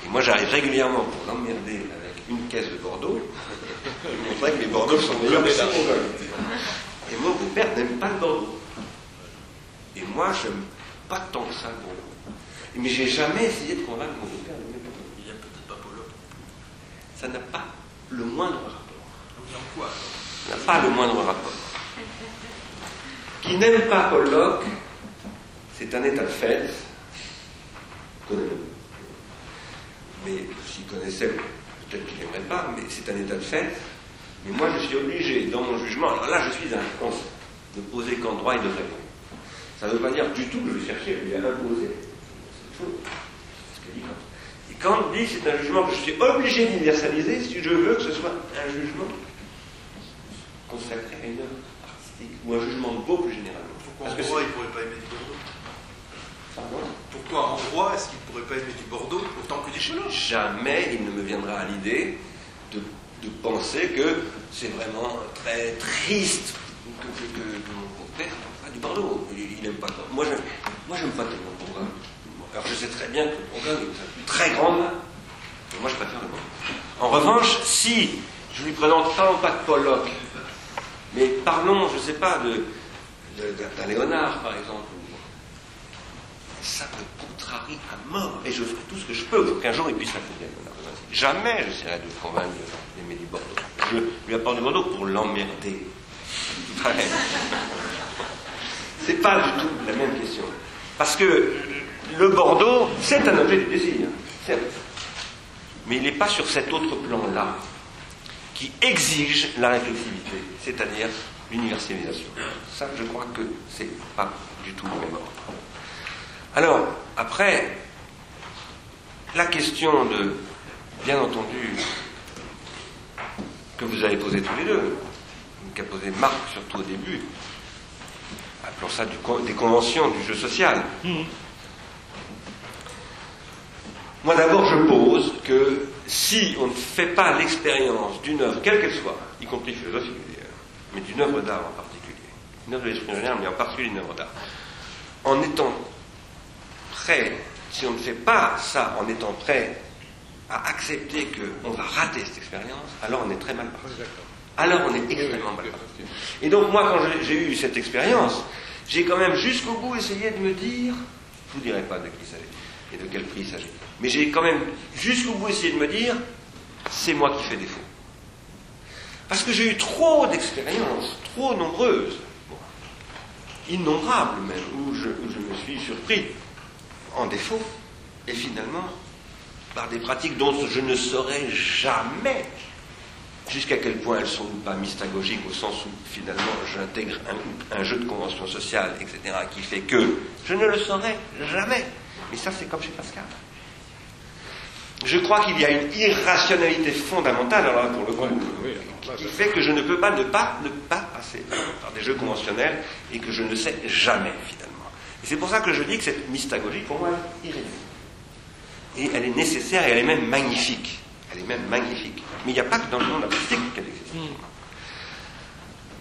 Et moi, j'arrive régulièrement pour l'emmerder avec une caisse de Bordeaux, pour montrer que les Bordeaux sont meilleurs que Bourgognes. Et mon beau-père n'aime pas le Bordeaux. Et moi, je n'aime pas tant que ça le Bordeaux. Mais j'ai jamais essayé de convaincre mon beau-père de Bordeaux. Il y a peut-être pas Polo. Ça n'a pas le moindre rapport. Dans quoi Ça n'a pas le moindre rapport. (laughs) Qui n'aime pas Paul Locke, c'est un état de fait. Mais s'il connaissait, peut-être qu'il n'aimerait pas, mais c'est un état de fait. Mais moi, je suis obligé, dans mon jugement, alors là, je suis un con, ne poser qu'en droit et de vrai. Ça ne veut pas dire du tout que je vais chercher à lui imposer. Ce que dit Kant. Et Kant dit c'est un jugement que je suis obligé d'universaliser si je veux que ce soit un jugement consacré à une œuvre artistique ou un jugement de beau plus généralement. Pourquoi Parce en c'est- il ne pourrait pas aimer du Bordeaux? Pardon? Pourquoi en droit est-ce qu'il ne pourrait pas aimer du Bordeaux autant que du Chenin Jamais il ne me viendra à l'idée de, de penser que c'est vraiment très triste que, que- que- que mon père pas du Bordeaux. Il n'aime pas. Moi, je, moi, j'aime pas tellement le Bourgogne. Alors, je sais très bien que le Bourgogne est un très grand vin, mais moi, je préfère le Bordeaux. En revanche, si je lui présente pas, pas de Pollock, mais parlons, je sais pas, d'un Léonard, par exemple, ça me contrarie à mort. Et je ferai tout ce que je peux pour qu'un jour il puisse s'affronter à Léonard. Jamais j'essaierai de convaincre d'aimer du Bordeaux. Je lui apporte du Bordeaux pour l'emmerder. C'est pas du tout la même question. Parce que le Bordeaux, c'est un objet du désir, certes. Mais il n'est pas sur cet autre plan-là qui exige la réflexivité, c'est-à-dire l'universalisation. Ça, je crois que c'est pas du tout le même ordre. Alors, après, la question de, bien entendu, que vous avez posée tous les deux, qu'a posé Marc surtout au début, appelons ça des conventions du jeu social. Moi d'abord je pose que si on ne fait pas l'expérience d'une œuvre, quelle qu'elle soit, y compris philosophique d'ailleurs, mais d'une œuvre d'art en particulier, une œuvre de l'esprit en général, mais en particulier une œuvre d'art, en étant prêt, si on ne fait pas ça en étant prêt à accepter qu'on va rater cette expérience, alors on est très mal parti. Alors on est extrêmement mal parti. Et donc moi, quand j'ai- eu cette expérience, j'ai quand même jusqu'au bout essayé de me dire, je vous dirai pas de qui il s'agit et de quel prix il s'agit, mais j'ai quand même jusqu'au bout essayé de me dire, c'est moi qui fais défaut. Parce que j'ai eu trop d'expériences, trop nombreuses, innombrables même, où je, me suis surpris en défaut, et finalement, par des pratiques dont je ne saurais jamais jusqu'à quel point elles sont pas mystagogiques, au sens où finalement j'intègre un, un jeu de convention sociale, etc., qui fait que je ne le saurais jamais. Mais ça, c'est comme chez Pascal. Je crois qu'il y a une irrationalité fondamentale, alors là, pour le coup, qui fait que je ne peux pas ne pas ne pas passer par des jeux conventionnels et que je ne sais jamais finalement. Et c'est pour ça que je dis que cette mystagogie, pour moi, est irréductible. Et elle est nécessaire et elle est même magnifique. Elle est même magnifique. Mais il n'y a pas que dans le monde artistique qu'elle existe.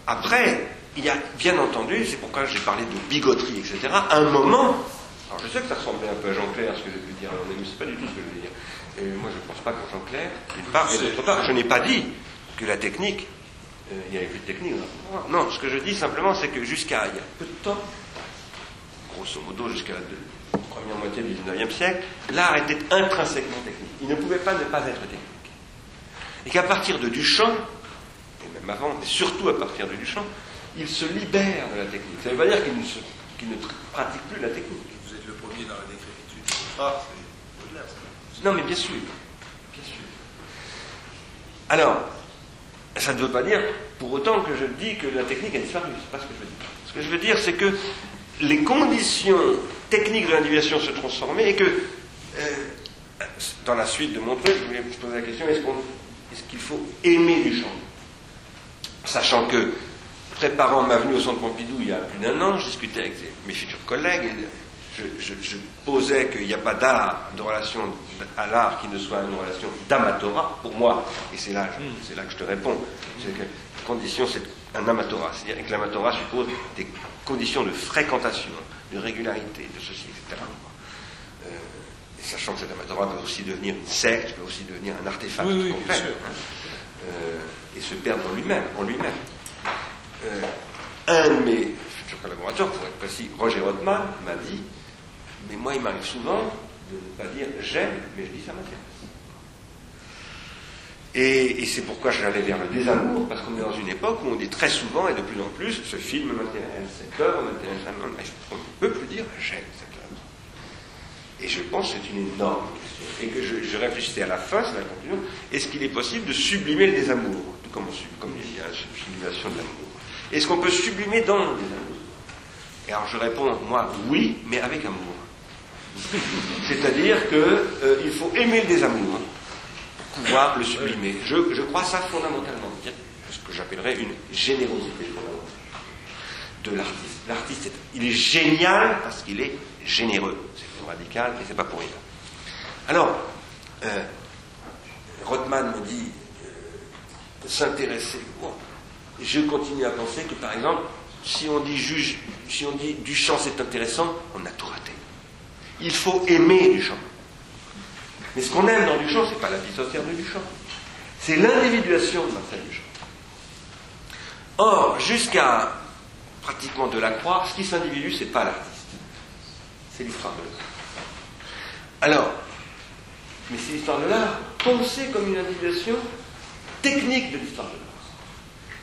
Après, il y a bien entendu, c'est pourquoi j'ai parlé de bigoterie, etc., un moment, alors je sais que ça ressemblait un peu à Jean-Clair, ce que j'ai pu dire, mais c'est pas du tout ce que je veux dire. Et moi, je ne pense pas que Jean-Clair, d'une part, et d'autre part, je n'ai pas dit que la technique, euh, il n'y avait plus de technique. là. Non, ce que je dis simplement, c'est que jusqu'à il y a peu de temps, grosso modo jusqu'à la première moitié du 19e siècle, l'art était intrinsèquement technique. Il ne pouvait pas ne pas être technique. Et qu'à partir de Duchamp, et même avant, mais surtout à partir de Duchamp, il se libère de la technique. Ça ne veut pas dire qu'il ne, pratique plus la technique. Vous êtes le premier dans la décrépitude du phare, c'est Baudelaire, ça. Non, mais bien sûr. Alors, ça ne veut pas dire pour autant que je dis que la technique a disparu. C'est pas ce que je veux dire. Ce que je veux dire, c'est que les conditions techniques de l'individuation se transformaient et que, euh, dans la suite de mon truc, je voulais poser la question est-ce, qu'on- est-ce qu'il faut aimer Duchamp Sachant que, préparant ma venue au centre Pompidou il y a plus d'un an, je discutais avec mes futurs collègues je, je- je posais qu'il n'y a pas d'art, de relation à l'art qui ne soit une relation d'amatorat, pour moi, et c'est là, c'est là que je te réponds, c'est que la condition c'est un amatorat, c'est-à-dire que l'amatorat suppose des conditions de fréquentation, de régularité, de ceci, etc. Euh, et sachant que cet amatorat peut aussi devenir une secte, peut aussi devenir un artefact Oui, oui, complet, hein, euh, et se perdre en lui-même, en lui-même. Euh, un de mes futurs collaborateurs, pour être précis, Roger Rothman, m'a dit Mais moi, il m'arrive souvent de ne pas dire j'aime, mais je dis ça m'intéresse. Et, c'est pourquoi j'allais vers le désamour, parce qu'on est dans une époque où on dit très souvent et de plus en plus ce film m'intéresse, cette œuvre m'intéresse, on ne peut plus dire j'aime cette œuvre. Et je pense que c'est une énorme question. Et que je, réfléchissais à la fin, c'est la conclusion, est-ce qu'il est possible de sublimer le désamour? Tout comme, comme il y a une sublimation de l'amour. Est-ce qu'on peut sublimer dans le désamour? Et alors je réponds, moi, oui, mais avec amour. C'est-à-dire qu'il faut aimer le désamour pour pouvoir le sublimer. Je, crois ça fondamentalement. Ce que j'appellerais une générosité de l'artiste. L'artiste, il est génial parce qu'il est généreux. C'est radical et c'est pas pour rien. Alors, euh, Rothman me dit euh, s'intéresser. Je continue à penser que par exemple, si on dit juge, si on dit Duchamp c'est intéressant, on a tout raté. Il faut aimer Duchamp. Mais ce qu'on aime dans Duchamp, c'est pas la vie sociale de Duchamp. C'est l'individuation de Marcel Duchamp. Or, jusqu'à pratiquement Delacroix, ce qui s'individue, c'est pas l'artiste. C'est l'histoire de l'art. Alors, mais c'est l'histoire de l'art pensée comme une individuation technique de l'histoire de l'art.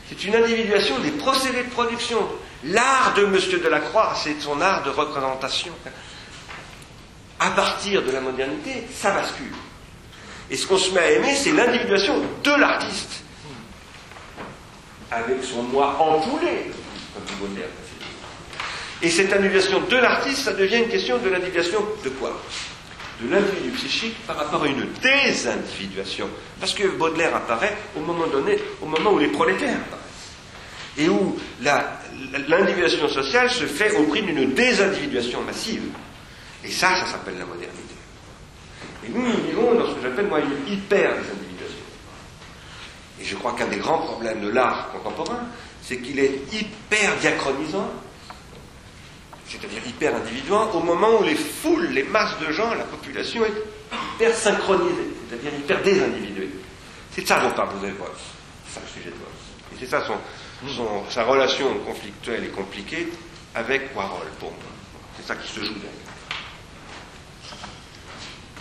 C'est une individuation des procédés de production. L'art de M. Delacroix, c'est son art de représentation. À partir de la modernité, ça bascule. Et ce qu'on se met à aimer, c'est l'individuation de l'artiste. Avec son moi empoulé, comme Baudelaire. Et cette individuation de l'artiste, ça devient une question de l'individuation de quoi? De l'individu psychique par rapport à une désindividuation. Parce que Baudelaire apparaît au moment donné, au moment où les prolétaires apparaissent. Et où l'individuation sociale se fait au prix d'une désindividuation massive. Et ça, ça s'appelle la modernité. Et nous, nous vivons dans ce que j'appelle moi une hyper-désindividuation. Et je crois qu'un des grands problèmes de l'art contemporain, c'est qu'il est hyper diachronisant, c'est-à-dire hyper individuant, au moment où les foules, les masses de gens, la population est hyper synchronisée, c'est-à-dire hyper désindividuée. C'est ça dont parle Joseph Beuys. C'est ça le sujet de Beuys. Et c'est ça son- sa relation conflictuelle et compliquée avec Warhol, pour moi. C'est ça qui se joue derrière.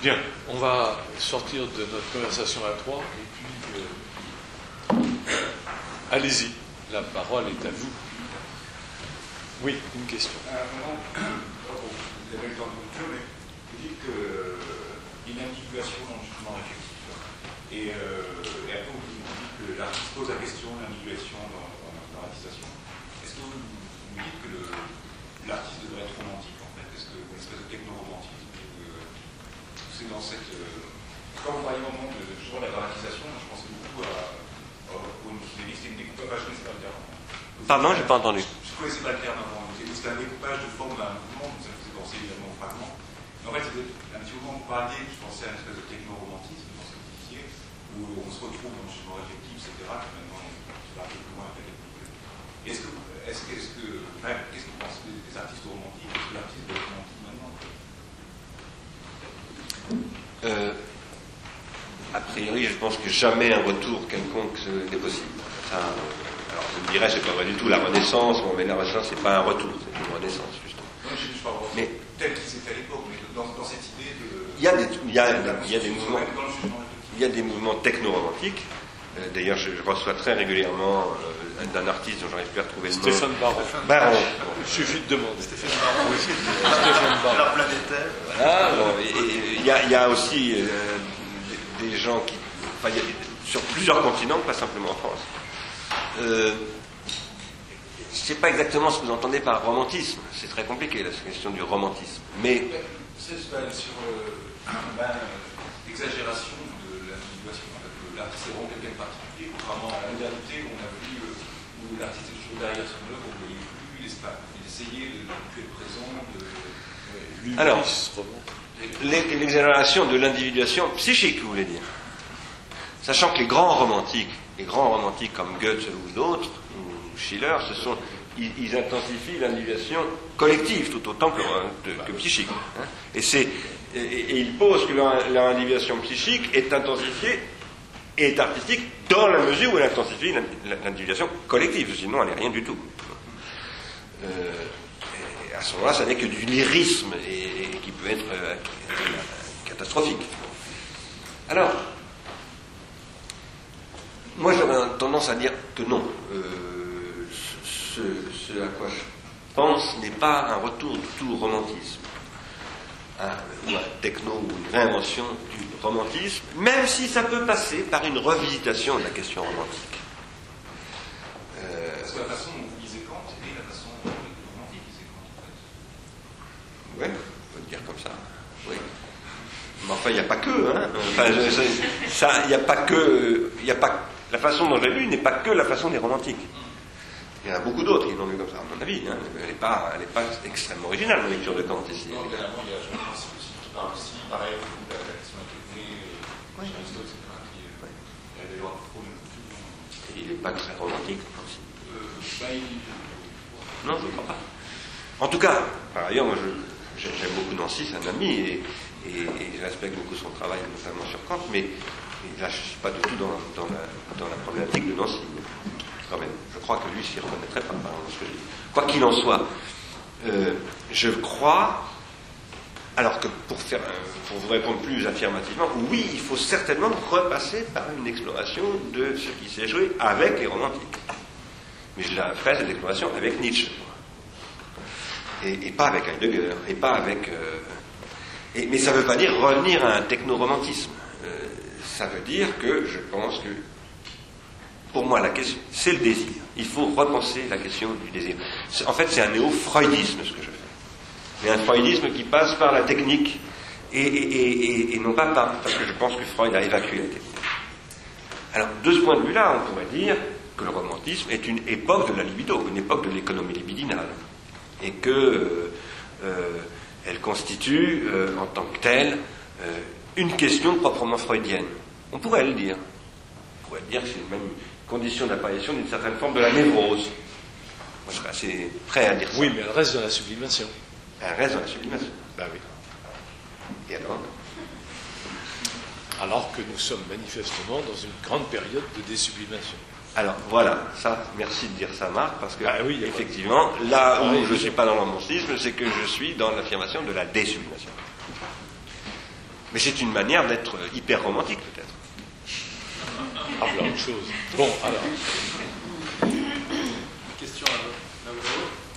Bien, on va sortir de notre conversation à trois et puis euh, allez-y, la parole est à vous. Oui, une question. À un moment, vous avez le temps de conclure, mais vous dites qu'il y a une individuation dans le jugement réflexif. Et, euh, et après, vous dites que l'artiste pose la question de l'individuation dans, dans, l'artistation. Est-ce que vous, vous dites que l'artiste devrait être romantique, en fait? Est-ce que une espèce de techno-romantisme et que C'est dans cette. euh, quand vous parliez au moment de, la dramatisation, je pensais beaucoup à. à- au c'était une découpage, je ne sais pas le terme. Pardon, j'ai pas entendu. Je ne connaissais pas le terme avant. C'était un découpage de forme d'un mouvement, donc ça me faisait penser évidemment au fragment. Mais en fait, c'était un petit moment où vous parliez, je pensais à une espèce de techno-romantisme dans ce disiez. où on se retrouve dans le jugement réflectif, etc., qui maintenant va un peu plus loin avec Est-ce que, est-ce que, est-ce que, qu'est-ce que vous pensez des artistes romantiques Est-ce que l'artiste doit être romantique? Euh, A priori, je pense que jamais un retour quelconque n'est possible. Ça, alors, je me dirais, c'est pas vrai du tout la Renaissance, bon, mais la Renaissance, c'est pas un retour, c'est une Renaissance, justement. Non, je ne pas mais, tel qu'il c'était à l'époque, mais dans, dans, cette idée de. Il y a des, il y a, il y a des mouvements. Il y a des mouvements techno-romantiques. Euh, D'ailleurs, je, reçois très régulièrement euh, d'un artiste dont j'arrive plus à retrouver le nom. Stéphane Baron. Baron. Il suffit de demander. Stéphane Baron. Oui. Stéphane Baron. La planétaire. Voilà. Bon, il y, a, il y a aussi euh, des, des, gens qui. Enfin, il y a, sur plusieurs continents, pas simplement en France. Euh, je ne sais pas exactement ce que vous entendez par romantisme. C'est très compliqué, la question du romantisme. Mais. C'est sur euh, ben, l'exagération. L'artiste est vraiment quelqu'un de particulier, contrairement à la modernité où on a vu euh, où l'artiste est toujours derrière son œuvre, on ne voyait plus l'espace. Il essayait de tuer le présent, de. Ouais, Alors, l'exagération de l'individuation psychique, vous voulez dire Sachant que les grands romantiques, les grands romantiques comme Goethe ou d'autres, ou Schiller, ce sont, ils, ils intensifient l'individuation collective tout autant que, que psychique. Hein. Et, c'est, et, et, ils posent que leur, leur, individuation psychique est intensifiée est artistique dans la mesure où elle intensifie l'individuation collective, sinon elle n'est rien du tout. Euh, à ce moment-là, ça n'est que du lyrisme et, qui peut être euh, catastrophique. Alors, moi, j'aurais tendance à dire que non. Euh, ce, à quoi je pense n'est pas un retour du tout romantisme, ou un techno ou une réinvention du romantisme, même si ça peut passer par une revisitation de la question romantique. Euh, Parce que la façon dont vous lisez Kant est la façon dont le romantique lisait Kant, en fait. Oui, on peut le dire comme ça. Oui. Mais enfin, il n'y a pas que. Hein. Enfin, ça, il n'y a pas que. N'y a pas la façon dont j'ai lu n'est pas que la façon des romantiques. Il y en a beaucoup d'autres qui l'ont lu comme ça, à mon avis. Hein. Elle n'est pas, extrêmement originale, la lecture de Kant ici. Non, il y a Jean Principe aussi qui parle aussi, pareil, de la question intégrée, oui. Aristote, etc., qui oui. a des lois Et il n'est pas très romantique aussi. Euh, bah, il... Non, je ne crois pas. En tout cas, par ailleurs, moi, j'aime beaucoup Nancy, c'est un ami, et, et, et je respecte beaucoup son travail, notamment sur Kant, mais là, je ne suis pas du tout dans, dans, la, dans la problématique de Nancy. Quand même, crois que lui s'y reconnaîtrait pas par ce que je dis. Quoi qu'il en soit, euh, je crois, alors que pour, faire, pour vous répondre plus affirmativement, oui, il faut certainement repasser par une exploration de ce qui s'est joué avec les romantiques. Mais je la ferai cette exploration avec Nietzsche. Et, pas avec Heidegger, et pas avec. Euh, mais ça ne veut pas dire revenir à un techno-romantisme ça veut dire que je pense que, pour moi, la question, c'est le désir. Il faut repenser la question du désir. En fait, c'est un néo-freudisme ce que je fais. Mais un freudisme qui passe par la technique et, non pas par. Parce que je pense que Freud a évacué la technique. Alors, de ce point de vue-là, on pourrait dire que le romantisme est une époque de la libido, une époque de l'économie libidinale. Et que. Euh, euh, elle constitue, euh, en tant que telle, une question proprement freudienne. On pourrait le dire. On pourrait dire que c'est même condition d'apparition d'une certaine forme de la névrose. Moi, je serais assez prêt à dire ça. Oui, mais elle reste dans la sublimation. Elle reste dans la sublimation. Ben oui. Et alors? Alors que nous sommes manifestement dans une grande période de désublimation. Alors voilà, ça, merci de dire ça, Marc, parce que ah oui, effectivement, là où oui, je ne suis pas dans l'amorcisme, c'est que je suis dans l'affirmation de la désublimation. Mais c'est une manière d'être hyper romantique. Ah, de choses. Bon, alors. Question à vous.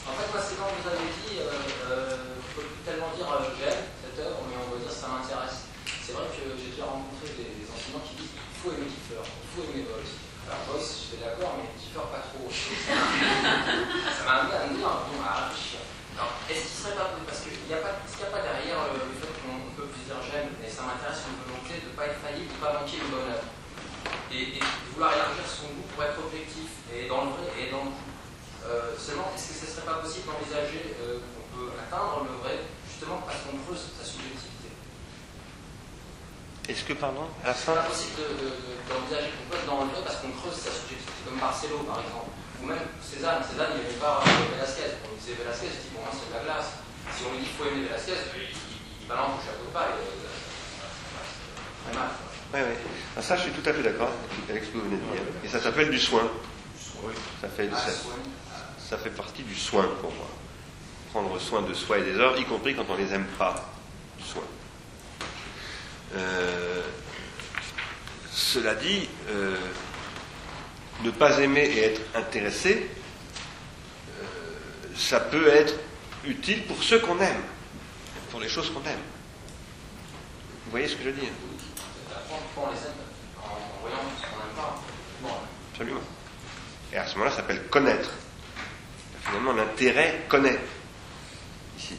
En fait, moi, c'est quand vous avez dit, euh, euh, faut plus tellement dire euh, j'aime cette œuvre, mais on va dire ça m'intéresse. C'est vrai que j'ai déjà rencontré des, des, enseignants qui disent il faut aimer Kiefer, il faut aimer Boyce. Alors, Boyce, j'étais d'accord, mais Kiefer pas trop. (laughs) ça m'a amené à me dire, bon, à réfléchir. Alors, est-ce qu'il serait pas. Parce qu'il n'y a, pas, qu a pas derrière le fait qu'on peut plus dire j'aime, mais ça m'intéresse une volonté de ne pas être faillible, de ne pas manquer une bonne œuvre. Et, et, vouloir élargir son goût pour être objectif et dans le vrai et dans le coup. Seulement, est-ce que ce ne serait pas possible d'envisager euh, qu'on peut atteindre le vrai justement parce qu'on creuse sa subjectivité? Est-ce que, pardon, à la C'est fin pas possible de- de- de- d'envisager qu'on peut dans le dos parce qu'on creuse sa subjectivité, comme Marcelo par exemple. Ou même Cézanne. Cézanne, il n'aimait pas Velasquez. On disait Velasquez, il dit pour moi c'est de la glace. Si on lui dit qu'il faut aimer Velasquez, il, il, il balance au chapeau de paille. euh, Très mal. Oui, oui. Ah, Ça, je suis tout à fait d'accord avec ce que vous venez de dire. Et ça s'appelle du soin. Oui. Ça fait, Ah, ça. Ça fait partie du soin pour moi. Prendre soin de soi et des autres, y compris quand on les aime pas. Du soin. Euh, cela dit, euh, ne pas aimer et être intéressé, euh, ça peut être utile pour ceux qu'on aime, pour les choses qu'on aime. Vous voyez ce que je veux dire Pourquoi on les aime en, en voyant ce qu'on n'aime pas Bon, Absolument. Et à ce moment-là, ça s'appelle connaître. Finalement, l'intérêt connaît. Ici.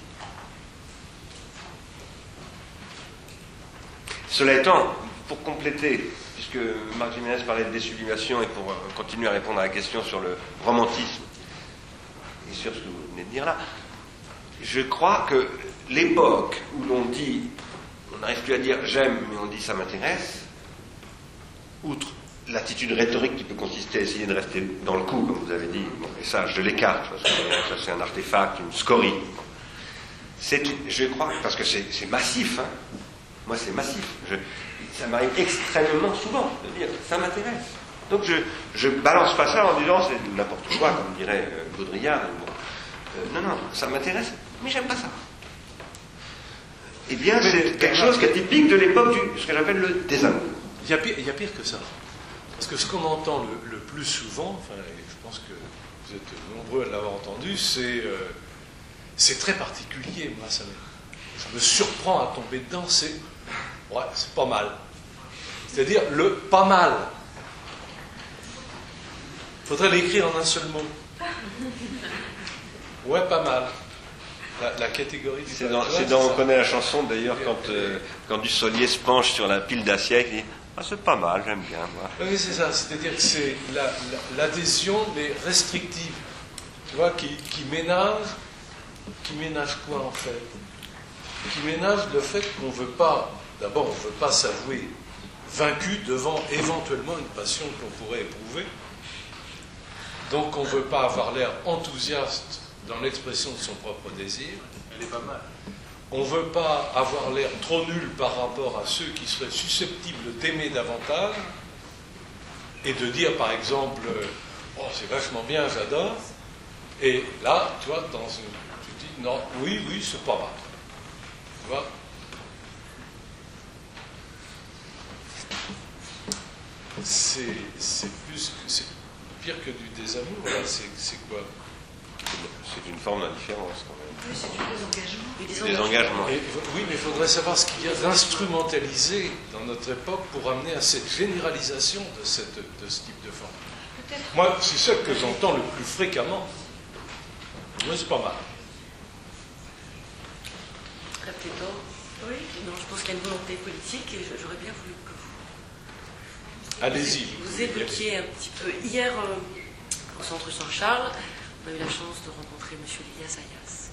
Cela étant, pour compléter, puisque Marc Jiménez parlait de désublimation et pour euh, continuer à répondre à la question sur le romantisme et sur ce que vous venez de dire là, je crois que l'époque où l'on dit, on n'arrive plus à dire j'aime, mais on dit ça m'intéresse, outre l'attitude rhétorique qui peut consister à essayer de rester dans le coup, comme vous avez dit, bon, et ça, je l'écarte, parce que ça, c'est un artefact, une scorie. C'est, je crois, parce que c'est, c'est massif, hein. moi c'est massif. Je- ça m'arrive extrêmement souvent de dire ça m'intéresse. Donc je je balance pas ça en disant c'est n'importe quoi, comme dirait euh, Baudrillard. Bon. Euh, non, non, ça m'intéresse, mais j'aime pas ça. Eh bien, c'est quelque chose qui est typique de l'époque du ce que j'appelle le désamour. Il y, a pire, il y a pire que ça. Parce que ce qu'on entend le, le plus souvent, enfin, et je pense que vous êtes nombreux à l'avoir entendu, c'est euh, c'est très particulier. Moi, ça me, je me surprends à tomber dedans. C'est ouais, c'est pas mal. C'est-à-dire le pas mal. Il faudrait l'écrire en un seul mot. Ouais, pas mal. La, la catégorie du C'est dans, on connaît la chanson d'ailleurs quand, euh, quand Dussolier se penche sur la pile d'assiette, il dit Ah, c'est pas mal, j'aime bien. Moi. Oui, c'est ça. C'est-à-dire que c'est la- la- l'adhésion, mais restrictive. Tu vois, qui, qui ménage, qui ménage quoi en fait? Qui ménage le fait qu'on ne veut pas, d'abord, on ne veut pas s'avouer vaincu devant éventuellement une passion qu'on pourrait éprouver. Donc on ne veut pas avoir l'air enthousiaste dans l'expression de son propre désir. Elle est pas mal. On ne veut pas avoir l'air trop nul par rapport à ceux qui seraient susceptibles d'aimer davantage et de dire par exemple Oh, c'est vachement bien, j'adore. Et là, tu vois, dans une, tu dis Non, oui, oui, c'est pas mal. Tu vois? C'est plus. C'est pire que du désamour, là, c'est quoi? C'est une forme d'indifférence même. Oui, c'est du désengagement. Du Des engagements. Et- oui, mais il faudrait savoir ce qu'il y a d'instrumentalisé dans notre époque pour amener à cette généralisation de, cette, de ce type de forme. Moi, c'est ça que j'entends le plus fréquemment. Moi, c'est pas mal. Peut-être. Oui. Non, je pense qu'il y a une volonté politique et j'aurais bien voulu que vous, Allez-y. vous évoquiez un petit peu. Hier, euh, au Centre Saint-Charles, on a eu la chance de rencontrer M. Elias Ayas,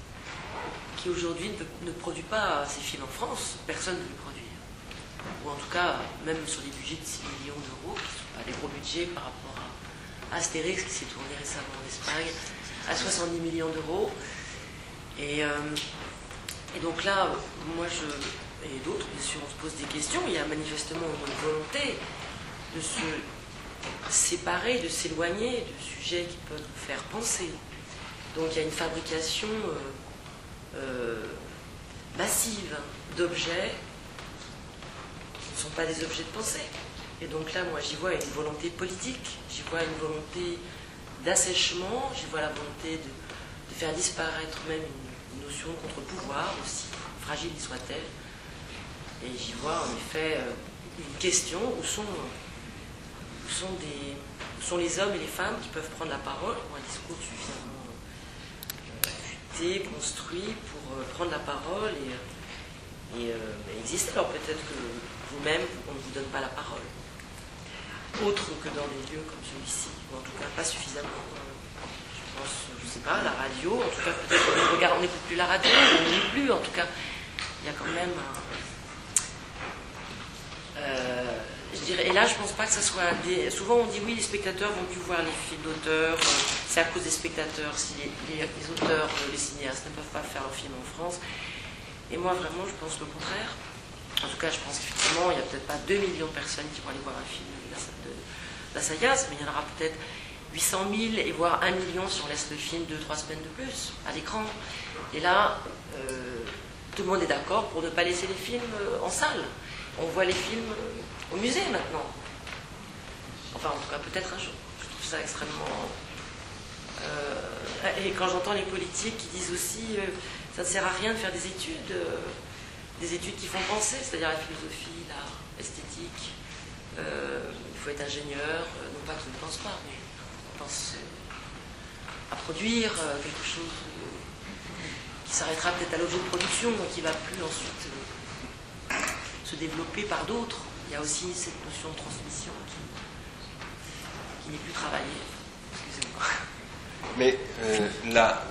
aujourd'hui ne, produit pas ses films en France. Personne ne le produit. Ou en tout cas, même sur des budgets de 6 millions d'euros, qui ne sont pas des gros budgets par rapport à Astérix, qui s'est tourné récemment en Espagne, à 70 millions d'euros. Et, euh, et donc là, moi je, et d'autres, bien sûr, on se pose des questions. Il y a manifestement une volonté de se séparer, de s'éloigner de sujets qui peuvent nous faire penser. Donc il y a une fabrication euh, euh, massive d'objets qui ne sont pas des objets de pensée. Et donc là, moi, j'y vois une volonté politique, j'y vois une volonté d'assèchement, j'y vois la volonté de, faire disparaître même une, notion de contre-pouvoir, aussi fragile soit-elle. Et j'y vois en effet euh, une question où sont, les hommes et les femmes qui peuvent prendre la parole pour un discours suffisamment construit pour euh, prendre la parole et, euh, et, euh, et exister. Alors peut-être que vous-même, on ne vous donne pas la parole. Autre que dans des lieux comme celui-ci, ou en tout cas pas suffisamment. euh, Je pense, je sais pas, la radio, en tout cas peut-être qu'on on n'écoute plus la radio, on ne lit plus, en tout cas, il y a quand même un, et là, je pense pas que ça soit. Des... Souvent, on dit oui, les spectateurs vont plus voir les films d'auteurs. euh, c'est à cause des spectateurs si les, auteurs, euh, les cinéastes ne peuvent pas faire leurs films en France. Et moi, vraiment, je pense le contraire. En tout cas, je pense qu'effectivement, il n'y a peut-être pas 2 millions de personnes qui vont aller voir un film de- d'Assayas, mais il y en aura peut-être 800 000 et voire 1 million si on laisse le film 2-3 semaines de plus à l'écran. Et là, euh, tout le monde est d'accord pour ne pas laisser les films en salle. On voit les films au musée maintenant. Enfin, en tout cas, peut-être un jour. Je trouve ça extrêmement. euh, et quand j'entends les politiques qui disent aussi, euh, ça ne sert à rien de faire des études, euh, des études qui font penser, c'est-à-dire la philosophie, l'art, l'esthétique. Il faut être ingénieur, non pas qu'ils ne pensent pas, mais on pense à produire quelque chose qui s'arrêtera peut-être à l'objet de production et qui va plus ensuite se développer par d'autres. Il y a aussi cette notion de transmission qui, qui n'est plus travaillée. Excusez-moi. Mais euh, là,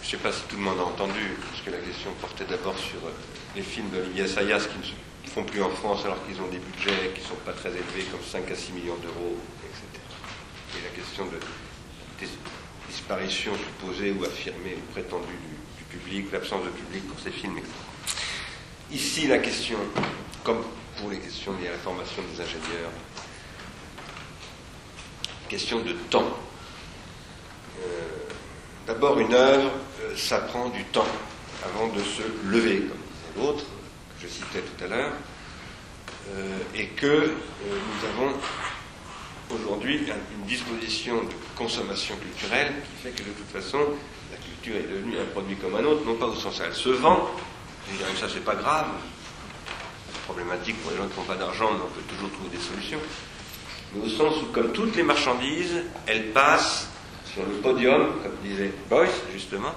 je ne sais pas si tout le monde a entendu, parce que la question portait d'abord sur euh, les films d'Olivier Assayas qui ne se font plus en France alors qu'ils ont des budgets qui ne sont pas très élevés, comme 5 à 6 millions d'euros, etc. Et la question de dis- disparition supposée ou affirmée ou prétendue du, du public, l'absence de public pour ces films, etc. Ici, la question, comme pour les questions liées à la formation des ingénieurs, question de temps. Euh, D'abord, une œuvre, euh, ça prend du temps avant de se lever, comme disait l'autre, que je citais tout à l'heure, euh, et que nous avons aujourd'hui un- une disposition de consommation culturelle qui fait que de toute façon, la culture est devenue un produit comme un autre, non pas au sens où elle se vend, je dirais que ça c'est pas grave, problématique pour les gens qui n'ont pas d'argent, mais on peut toujours trouver des solutions, mais au sens où, comme toutes les marchandises, elles passent sur le podium, comme disait Boyce, justement,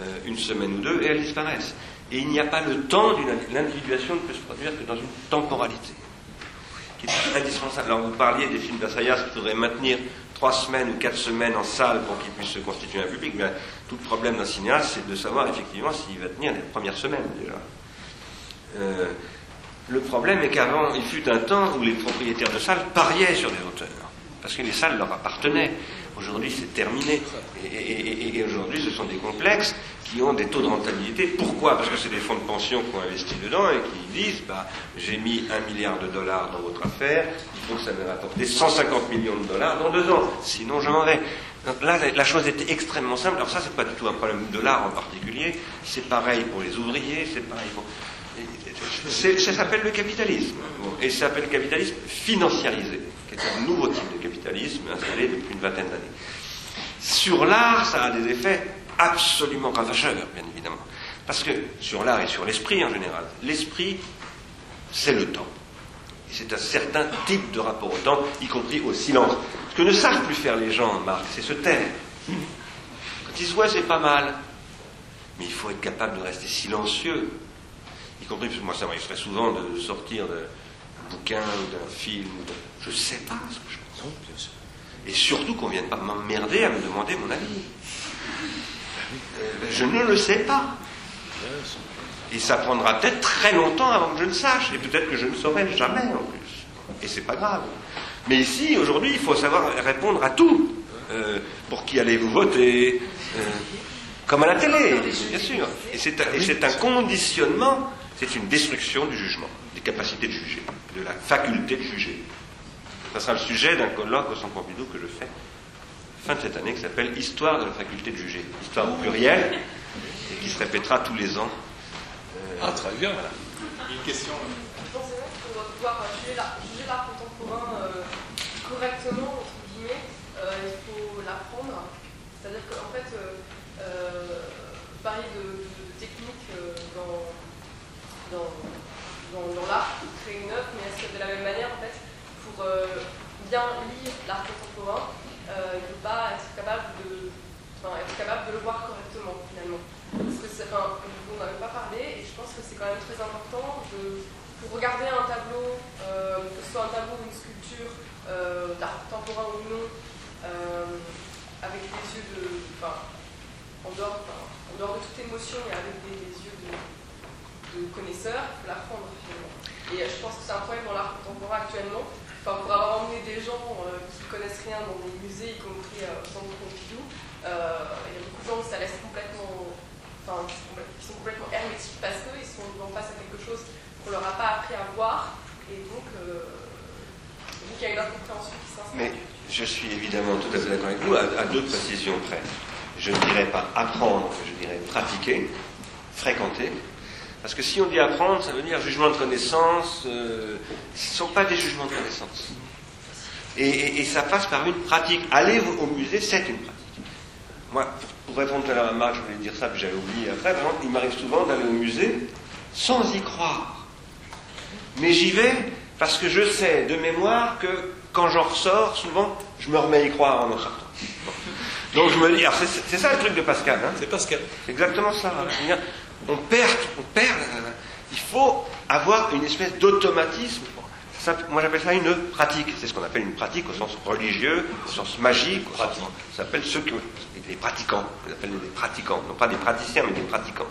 euh, une semaine ou deux, et elles disparaissent. Et il n'y a pas le temps l'individuation ne peut se produire que dans une temporalité, qui est indispensable. Alors vous parliez des films d'Assayas qu'il faudrait maintenir trois semaines ou quatre semaines en salle pour qu'ils puissent se constituer un public. Mais tout le problème d'un cinéaste, c'est de savoir effectivement s'il va tenir les premières semaines déjà. Euh, le problème est qu'avant, il fut un temps où les propriétaires de salles pariaient sur des auteurs, parce que les salles leur appartenaient. Aujourd'hui, c'est terminé. Et, aujourd'hui, ce sont des complexes qui ont des taux de rentabilité. Pourquoi? Parce que c'est des fonds de pension qui ont investi dedans et qui disent bah, j'ai mis un milliard de dollars dans votre affaire, il faut que ça me rapporte 150 millions de dollars dans deux ans, sinon je m'en vais. Donc là, la, la chose était extrêmement simple. Alors ça, c'est pas du tout un problème de l'art en particulier. C'est pareil pour les ouvriers, c'est pareil pour. Ça s'appelle le capitalisme. Et ça s'appelle le capitalisme financiarisé, qui est un nouveau type de capitalisme installé depuis une vingtaine d'années. Sur l'art, ça a des effets absolument ravageurs, bien évidemment. Parce que sur l'art et sur l'esprit en général, l'esprit, c'est le temps. C'est un certain type de rapport au temps, y compris au silence. Ce que ne savent plus faire les gens, Marc, c'est se taire. Quand ils se voient, c'est pas mal. Mais il faut être capable de rester silencieux. Y compris, parce que moi, ça m'arriverait souvent de sortir d'un bouquin ou d'un film. ou de- Je sais pas ce que je pense. Et surtout qu'on ne vienne pas m'emmerder à me demander mon avis. Euh, je ne le sais pas. Et ça prendra peut-être très longtemps avant que je ne sache. Et peut-être que je ne saurai jamais en plus. Et c'est pas grave. Mais ici, aujourd'hui, il faut savoir répondre à tout. Euh, pour qui allez-vous voter Euh, Comme à la télé, bien sûr. Et c'est un, et c'est un conditionnement, c'est une destruction du jugement, des capacités de juger, de la faculté de juger. Ça sera le sujet d'un colloque au Centre Pompidou que je fais fin de cette année qui s'appelle Histoire de la faculté de juger. Histoire au pluriel et qui se répétera tous les ans. Euh, Ah, très bien. Une question. Vous pensez pas que pour pouvoir juger l'art, juger l'art contemporain euh, correctement, entre guillemets, euh, il faut l'apprendre C'est-à-dire qu'en fait, euh, euh, parler de, de techniques euh, dans, dans, dans, dans l'art créer une œuvre, mais est-ce que de la même manière, en fait, pour euh, bien lire l'art contemporain, euh, il ne pas être capable de, être capable de le voir correctement, finalement? Parce que enfin, n'en avez pas parlé, et je pense que c'est quand même très important de, pour regarder un tableau, euh, que ce soit un tableau ou une sculpture euh, d'art contemporain ou non, avec des yeux de, enfin, en dehors, en dehors de toute émotion et avec des, yeux de, de connaisseur, il faut l'apprendre finalement. Et euh, je pense que c'est un problème dans l'art contemporain actuellement. Enfin, pour avoir emmené des gens euh, qui ne connaissent rien dans des musées, y compris euh, au centre Pompidou, il y a beaucoup de gens qui ça laisse complètement, enfin, qui sont complètement hermétiques parce qu'ils sont en face à quelque chose qu'on leur a pas appris à voir. Et donc, donc il y a une incompréhension qui s'installe. Mais je suis évidemment tout à fait d'accord avec vous, à, à deux précisions près. Je ne dirais pas apprendre, je dirais pratiquer, fréquenter. Parce que si on dit apprendre, ça veut dire jugement de connaissance. euh, ce ne sont pas des jugements de connaissance. Et, et- et ça passe par une pratique. Aller au musée, c'est une pratique. Moi, pour, répondre à à Marc, je voulais dire ça, puis j'avais oublié après. Vraiment, il m'arrive souvent d'aller au musée sans y croire. Mais j'y vais parce que je sais de mémoire que quand j'en ressors, souvent, je me remets à y croire en en sortant. Donc je me dis, c'est ça le truc de Pascal, hein? C'est Pascal. exactement ça. hein. On perd, on perd. euh, il faut avoir une espèce d'automatisme. Moi j'appelle ça une pratique. C'est ce qu'on appelle une pratique au sens religieux, au sens magique. au sens- ça s'appelle ceux que les pratiquants. On les appelle des pratiquants, non pas des praticiens, mais des pratiquants.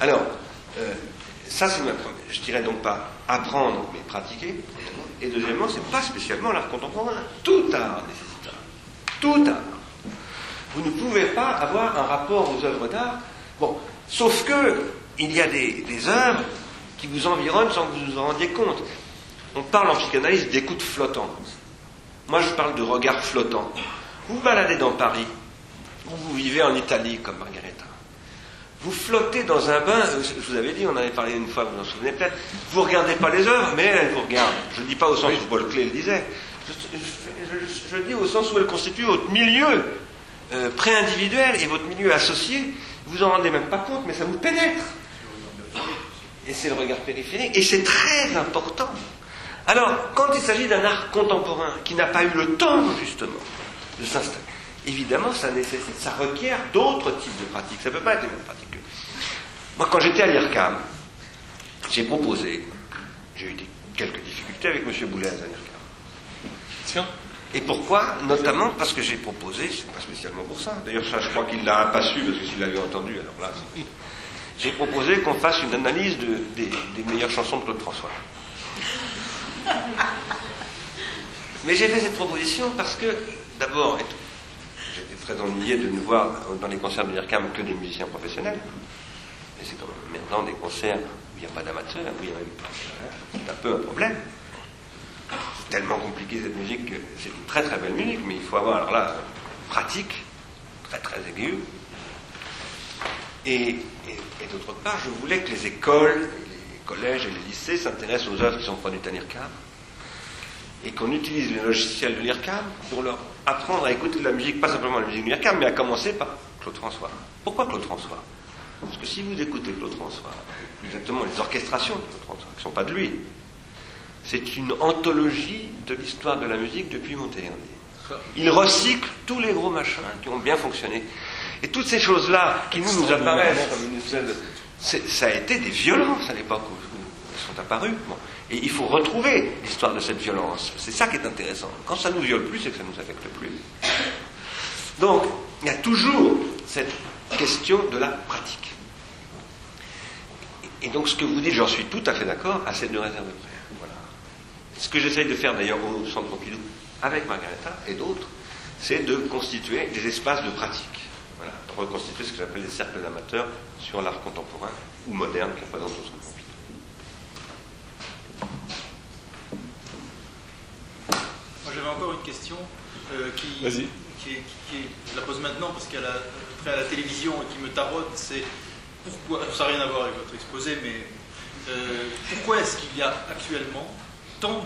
Alors, euh, ça c'est ma première. Je dirais donc pas apprendre, mais pratiquer. Et deuxièmement, c'est pas spécialement l'art contemporain. Tout art nécessite ça. Tout art. Vous ne pouvez pas avoir un rapport aux œuvres d'art. Bon, sauf que il y a des, des œuvres qui vous environnent sans que vous vous en rendiez compte. On parle en psychanalyse d'écoute flottante. Moi, je parle de regard flottant. Vous vous baladez dans Paris, ou vous vivez en Italie comme Margareta. Vous flottez dans un bain, euh, je vous avais dit, on en avait parlé une fois, vous vous en souvenez peut-être, vous ne regardez pas les œuvres, mais elles vous regardent. Je ne dis pas au sens où Paul Klee le disait, je, je- je- je dis au sens où elles constituent votre milieu euh, pré-individuel et votre milieu associé, vous en rendez même pas compte, mais ça vous pénètre. Et c'est le regard périphérique, et c'est très important. Alors, quand il s'agit d'un art contemporain qui n'a pas eu le temps, justement, de s'installer, évidemment, ça nécessite, ça requiert d'autres types de pratiques. Ça ne peut pas être les mêmes pratiques. que- Moi, quand j'étais à l'IRCAM, j'ai proposé, j'ai eu quelques difficultés avec M. Boulez à l'IRCAM. Tiens. Et pourquoi Notamment parce que j'ai proposé, c'est pas spécialement pour ça. D'ailleurs, ça, je crois qu'il l'a pas su, parce que s'il l'avait entendu, alors là, c'est- j'ai proposé qu'on fasse une analyse de- des, meilleures chansons de Claude François. Mais j'ai fait cette proposition parce que, d'abord, j'étais très ennuyé de ne voir dans les concerts de l'IRCAM que des musiciens professionnels. Et c'est quand même maintenant des concerts où il n'y a pas d'amateurs, où il y a même pas. C'est un peu un problème. C'est tellement compliqué cette musique que c'est une très très belle musique, mais il faut avoir alors là pratique, très très aiguë. Et, et- d'autre part, je voulais que les écoles, les collèges et les lycées s'intéressent aux œuvres qui sont produites à l'IRCAM et qu'on utilise les logiciels de l'IRCAM pour leur apprendre à écouter de la musique, pas simplement la musique de l'IRCAM, mais à commencer par Claude François. Pourquoi Claude François? Parce que si vous écoutez Claude François, exactement les orchestrations de Claude François, qui ne sont pas de lui, c'est une anthologie de l'histoire de la musique depuis Monteverdi. Il recycle tous les gros machins qui ont bien fonctionné. Et toutes ces choses-là qui nous, nous apparaissent comme une de... Ça a été des violences à l'époque où, elles sont apparues. Bon. Et il faut retrouver l'histoire de cette violence. C'est ça qui est intéressant. Quand ça nous viole plus, c'est que ça nous affecte plus. Donc, il y a toujours cette question de la pratique. Et donc, ce que vous dites, j'en suis tout à fait d'accord, à ces deux réserves près. Ce que j'essaye de faire d'ailleurs au Centre Pompidou, avec Margareta et d'autres, c'est de constituer des espaces de pratique. Voilà, de reconstituer ce que j'appelle des cercles d'amateurs sur l'art contemporain ou moderne qui représente au Centre Pompidou. Moi j'avais encore une question euh, qui, je la pose maintenant parce qu'elle a trait à la télévision et qui me tarote, c'est pourquoi, ça n'a rien à voir avec votre exposé, mais euh, pourquoi est-ce qu'il y a actuellement tant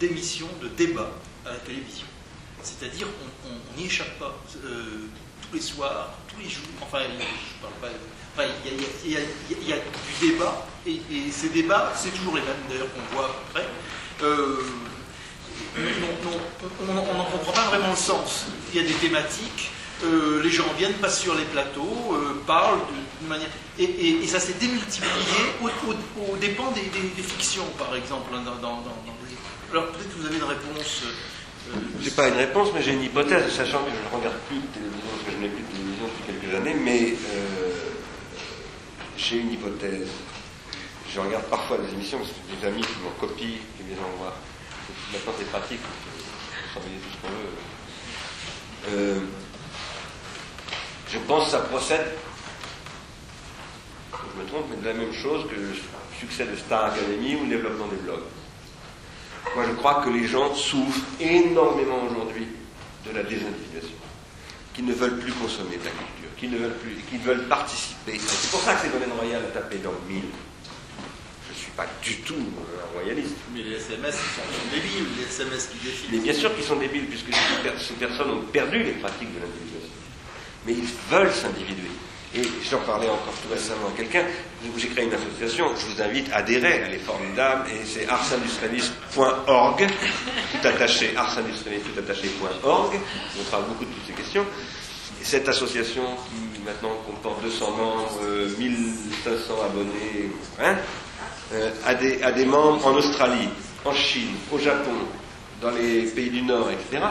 d'émissions, de débats à la télévision C'est-à-dire on n'y échappe pas euh, tous les soirs, tous les jours, enfin je. Enfin, il y, a- du débat, et, ces débats, c'est toujours les mêmes d'ailleurs qu'on voit à peu près. Euh, on n'en comprend pas vraiment le sens. Il y a des thématiques, euh, les gens viennent, passent sur les plateaux, euh, parlent d'une manière. Et, ça s'est démultiplié au, au- au dépens des, fictions, par exemple. hein, dans- dans- dans- Alors peut-être que vous avez une réponse. euh, J'ai pas une réponse, mais j'ai une hypothèse, sachant que je ne regarde plus de télévision, parce que je n'ai plus de télévision depuis quelques années, mais euh, j'ai une hypothèse. je regarde parfois des émissions, parce que des amis qui m'en copient, qui me les envoient. Maintenant, c'est pratique, on peut s'envoyer tout ce qu'on veut. Je pense que ça procède, je me trompe, mais de la même chose que le succès de Star Academy ou le développement des blogs. Moi, je crois que les gens souffrent énormément aujourd'hui de la désindividuation, qu'ils ne veulent plus consommer de la culture, qu'ils ne veulent plus, qu'ils veulent participer. C'est pour ça que Ségolène Royal a tapé dans le mille. Je ne suis pas du tout un royaliste. Mais les SMS sont débiles, les SMS qui défilent. Mais bien sûr qu'ils sont débiles, puisque ces personnes ont perdu les pratiques de l'individuation. Mais ils veulent s'individuer. Et j'en parlais encore tout récemment à quelqu'un, j'ai créé une association, je vous invite à adhérer, elle est formidable, et c'est arsindustrialiste.org, tout attaché, arsindustrialiste, tout attaché.org, on parle beaucoup de toutes ces questions. Et cette association qui maintenant comporte 200 membres, euh, 1500 abonnés, hein, euh, des, a des membres en Australie, en Chine, au Japon, dans les pays du Nord, etc.,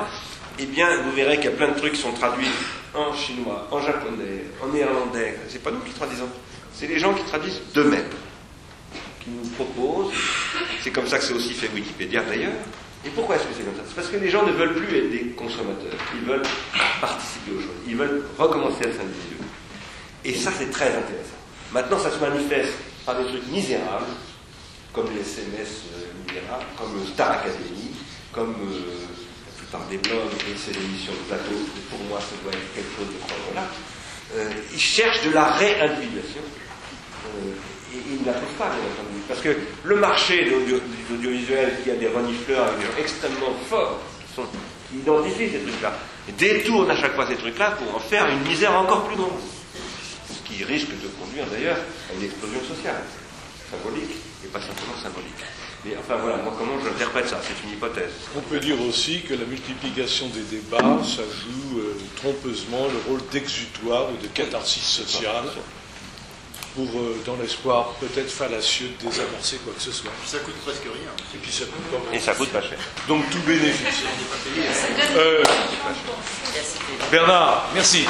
eh bien, vous verrez qu'il y a plein de trucs qui sont traduits en chinois, en japonais, en néerlandais. C'est pas nous qui traduisons, c'est les gens qui traduisent d'eux-mêmes, qui nous proposent. C'est comme ça que c'est aussi fait Wikipédia d'ailleurs. Et pourquoi est-ce que c'est comme ça? C'est parce que les gens ne veulent plus être des consommateurs, ils veulent participer aux choses, ils veulent recommencer à s'individuer. Et ça, c'est très intéressant. Maintenant, ça se manifeste par des trucs misérables, comme les SMS euh, comme le Star Academy, comme euh, plupart des blogs et ces émissions de plateau. Pour moi, ça doit être quelque chose de là. Euh, ils cherchent de la réindividuation. Euh, et ils ne la trouvent pas, bien entendu. Parce que le marché de l'audio- de l'audiovisuel, qui a des renifleurs extrêmement forts, qui, sont, qui identifient ces trucs-là, détourne à chaque fois ces trucs-là pour en faire une misère encore plus grande. Ce qui risque de conduire d'ailleurs à une explosion sociale, symbolique, et pas simplement symbolique. Mais enfin voilà, moi comment j'interprète ça? C'est une hypothèse. On peut dire aussi que la multiplication des débats, ça joue euh, trompeusement le rôle d'exutoire ou de catharsis sociale pour, euh, dans l'espoir peut-être fallacieux de désamorcer quoi que ce soit. Ça coûte presque rien. Et puis ça coûte pas Et ça coûte pas cher. Donc tout bénéfice. Euh, Merci. Bernard, merci.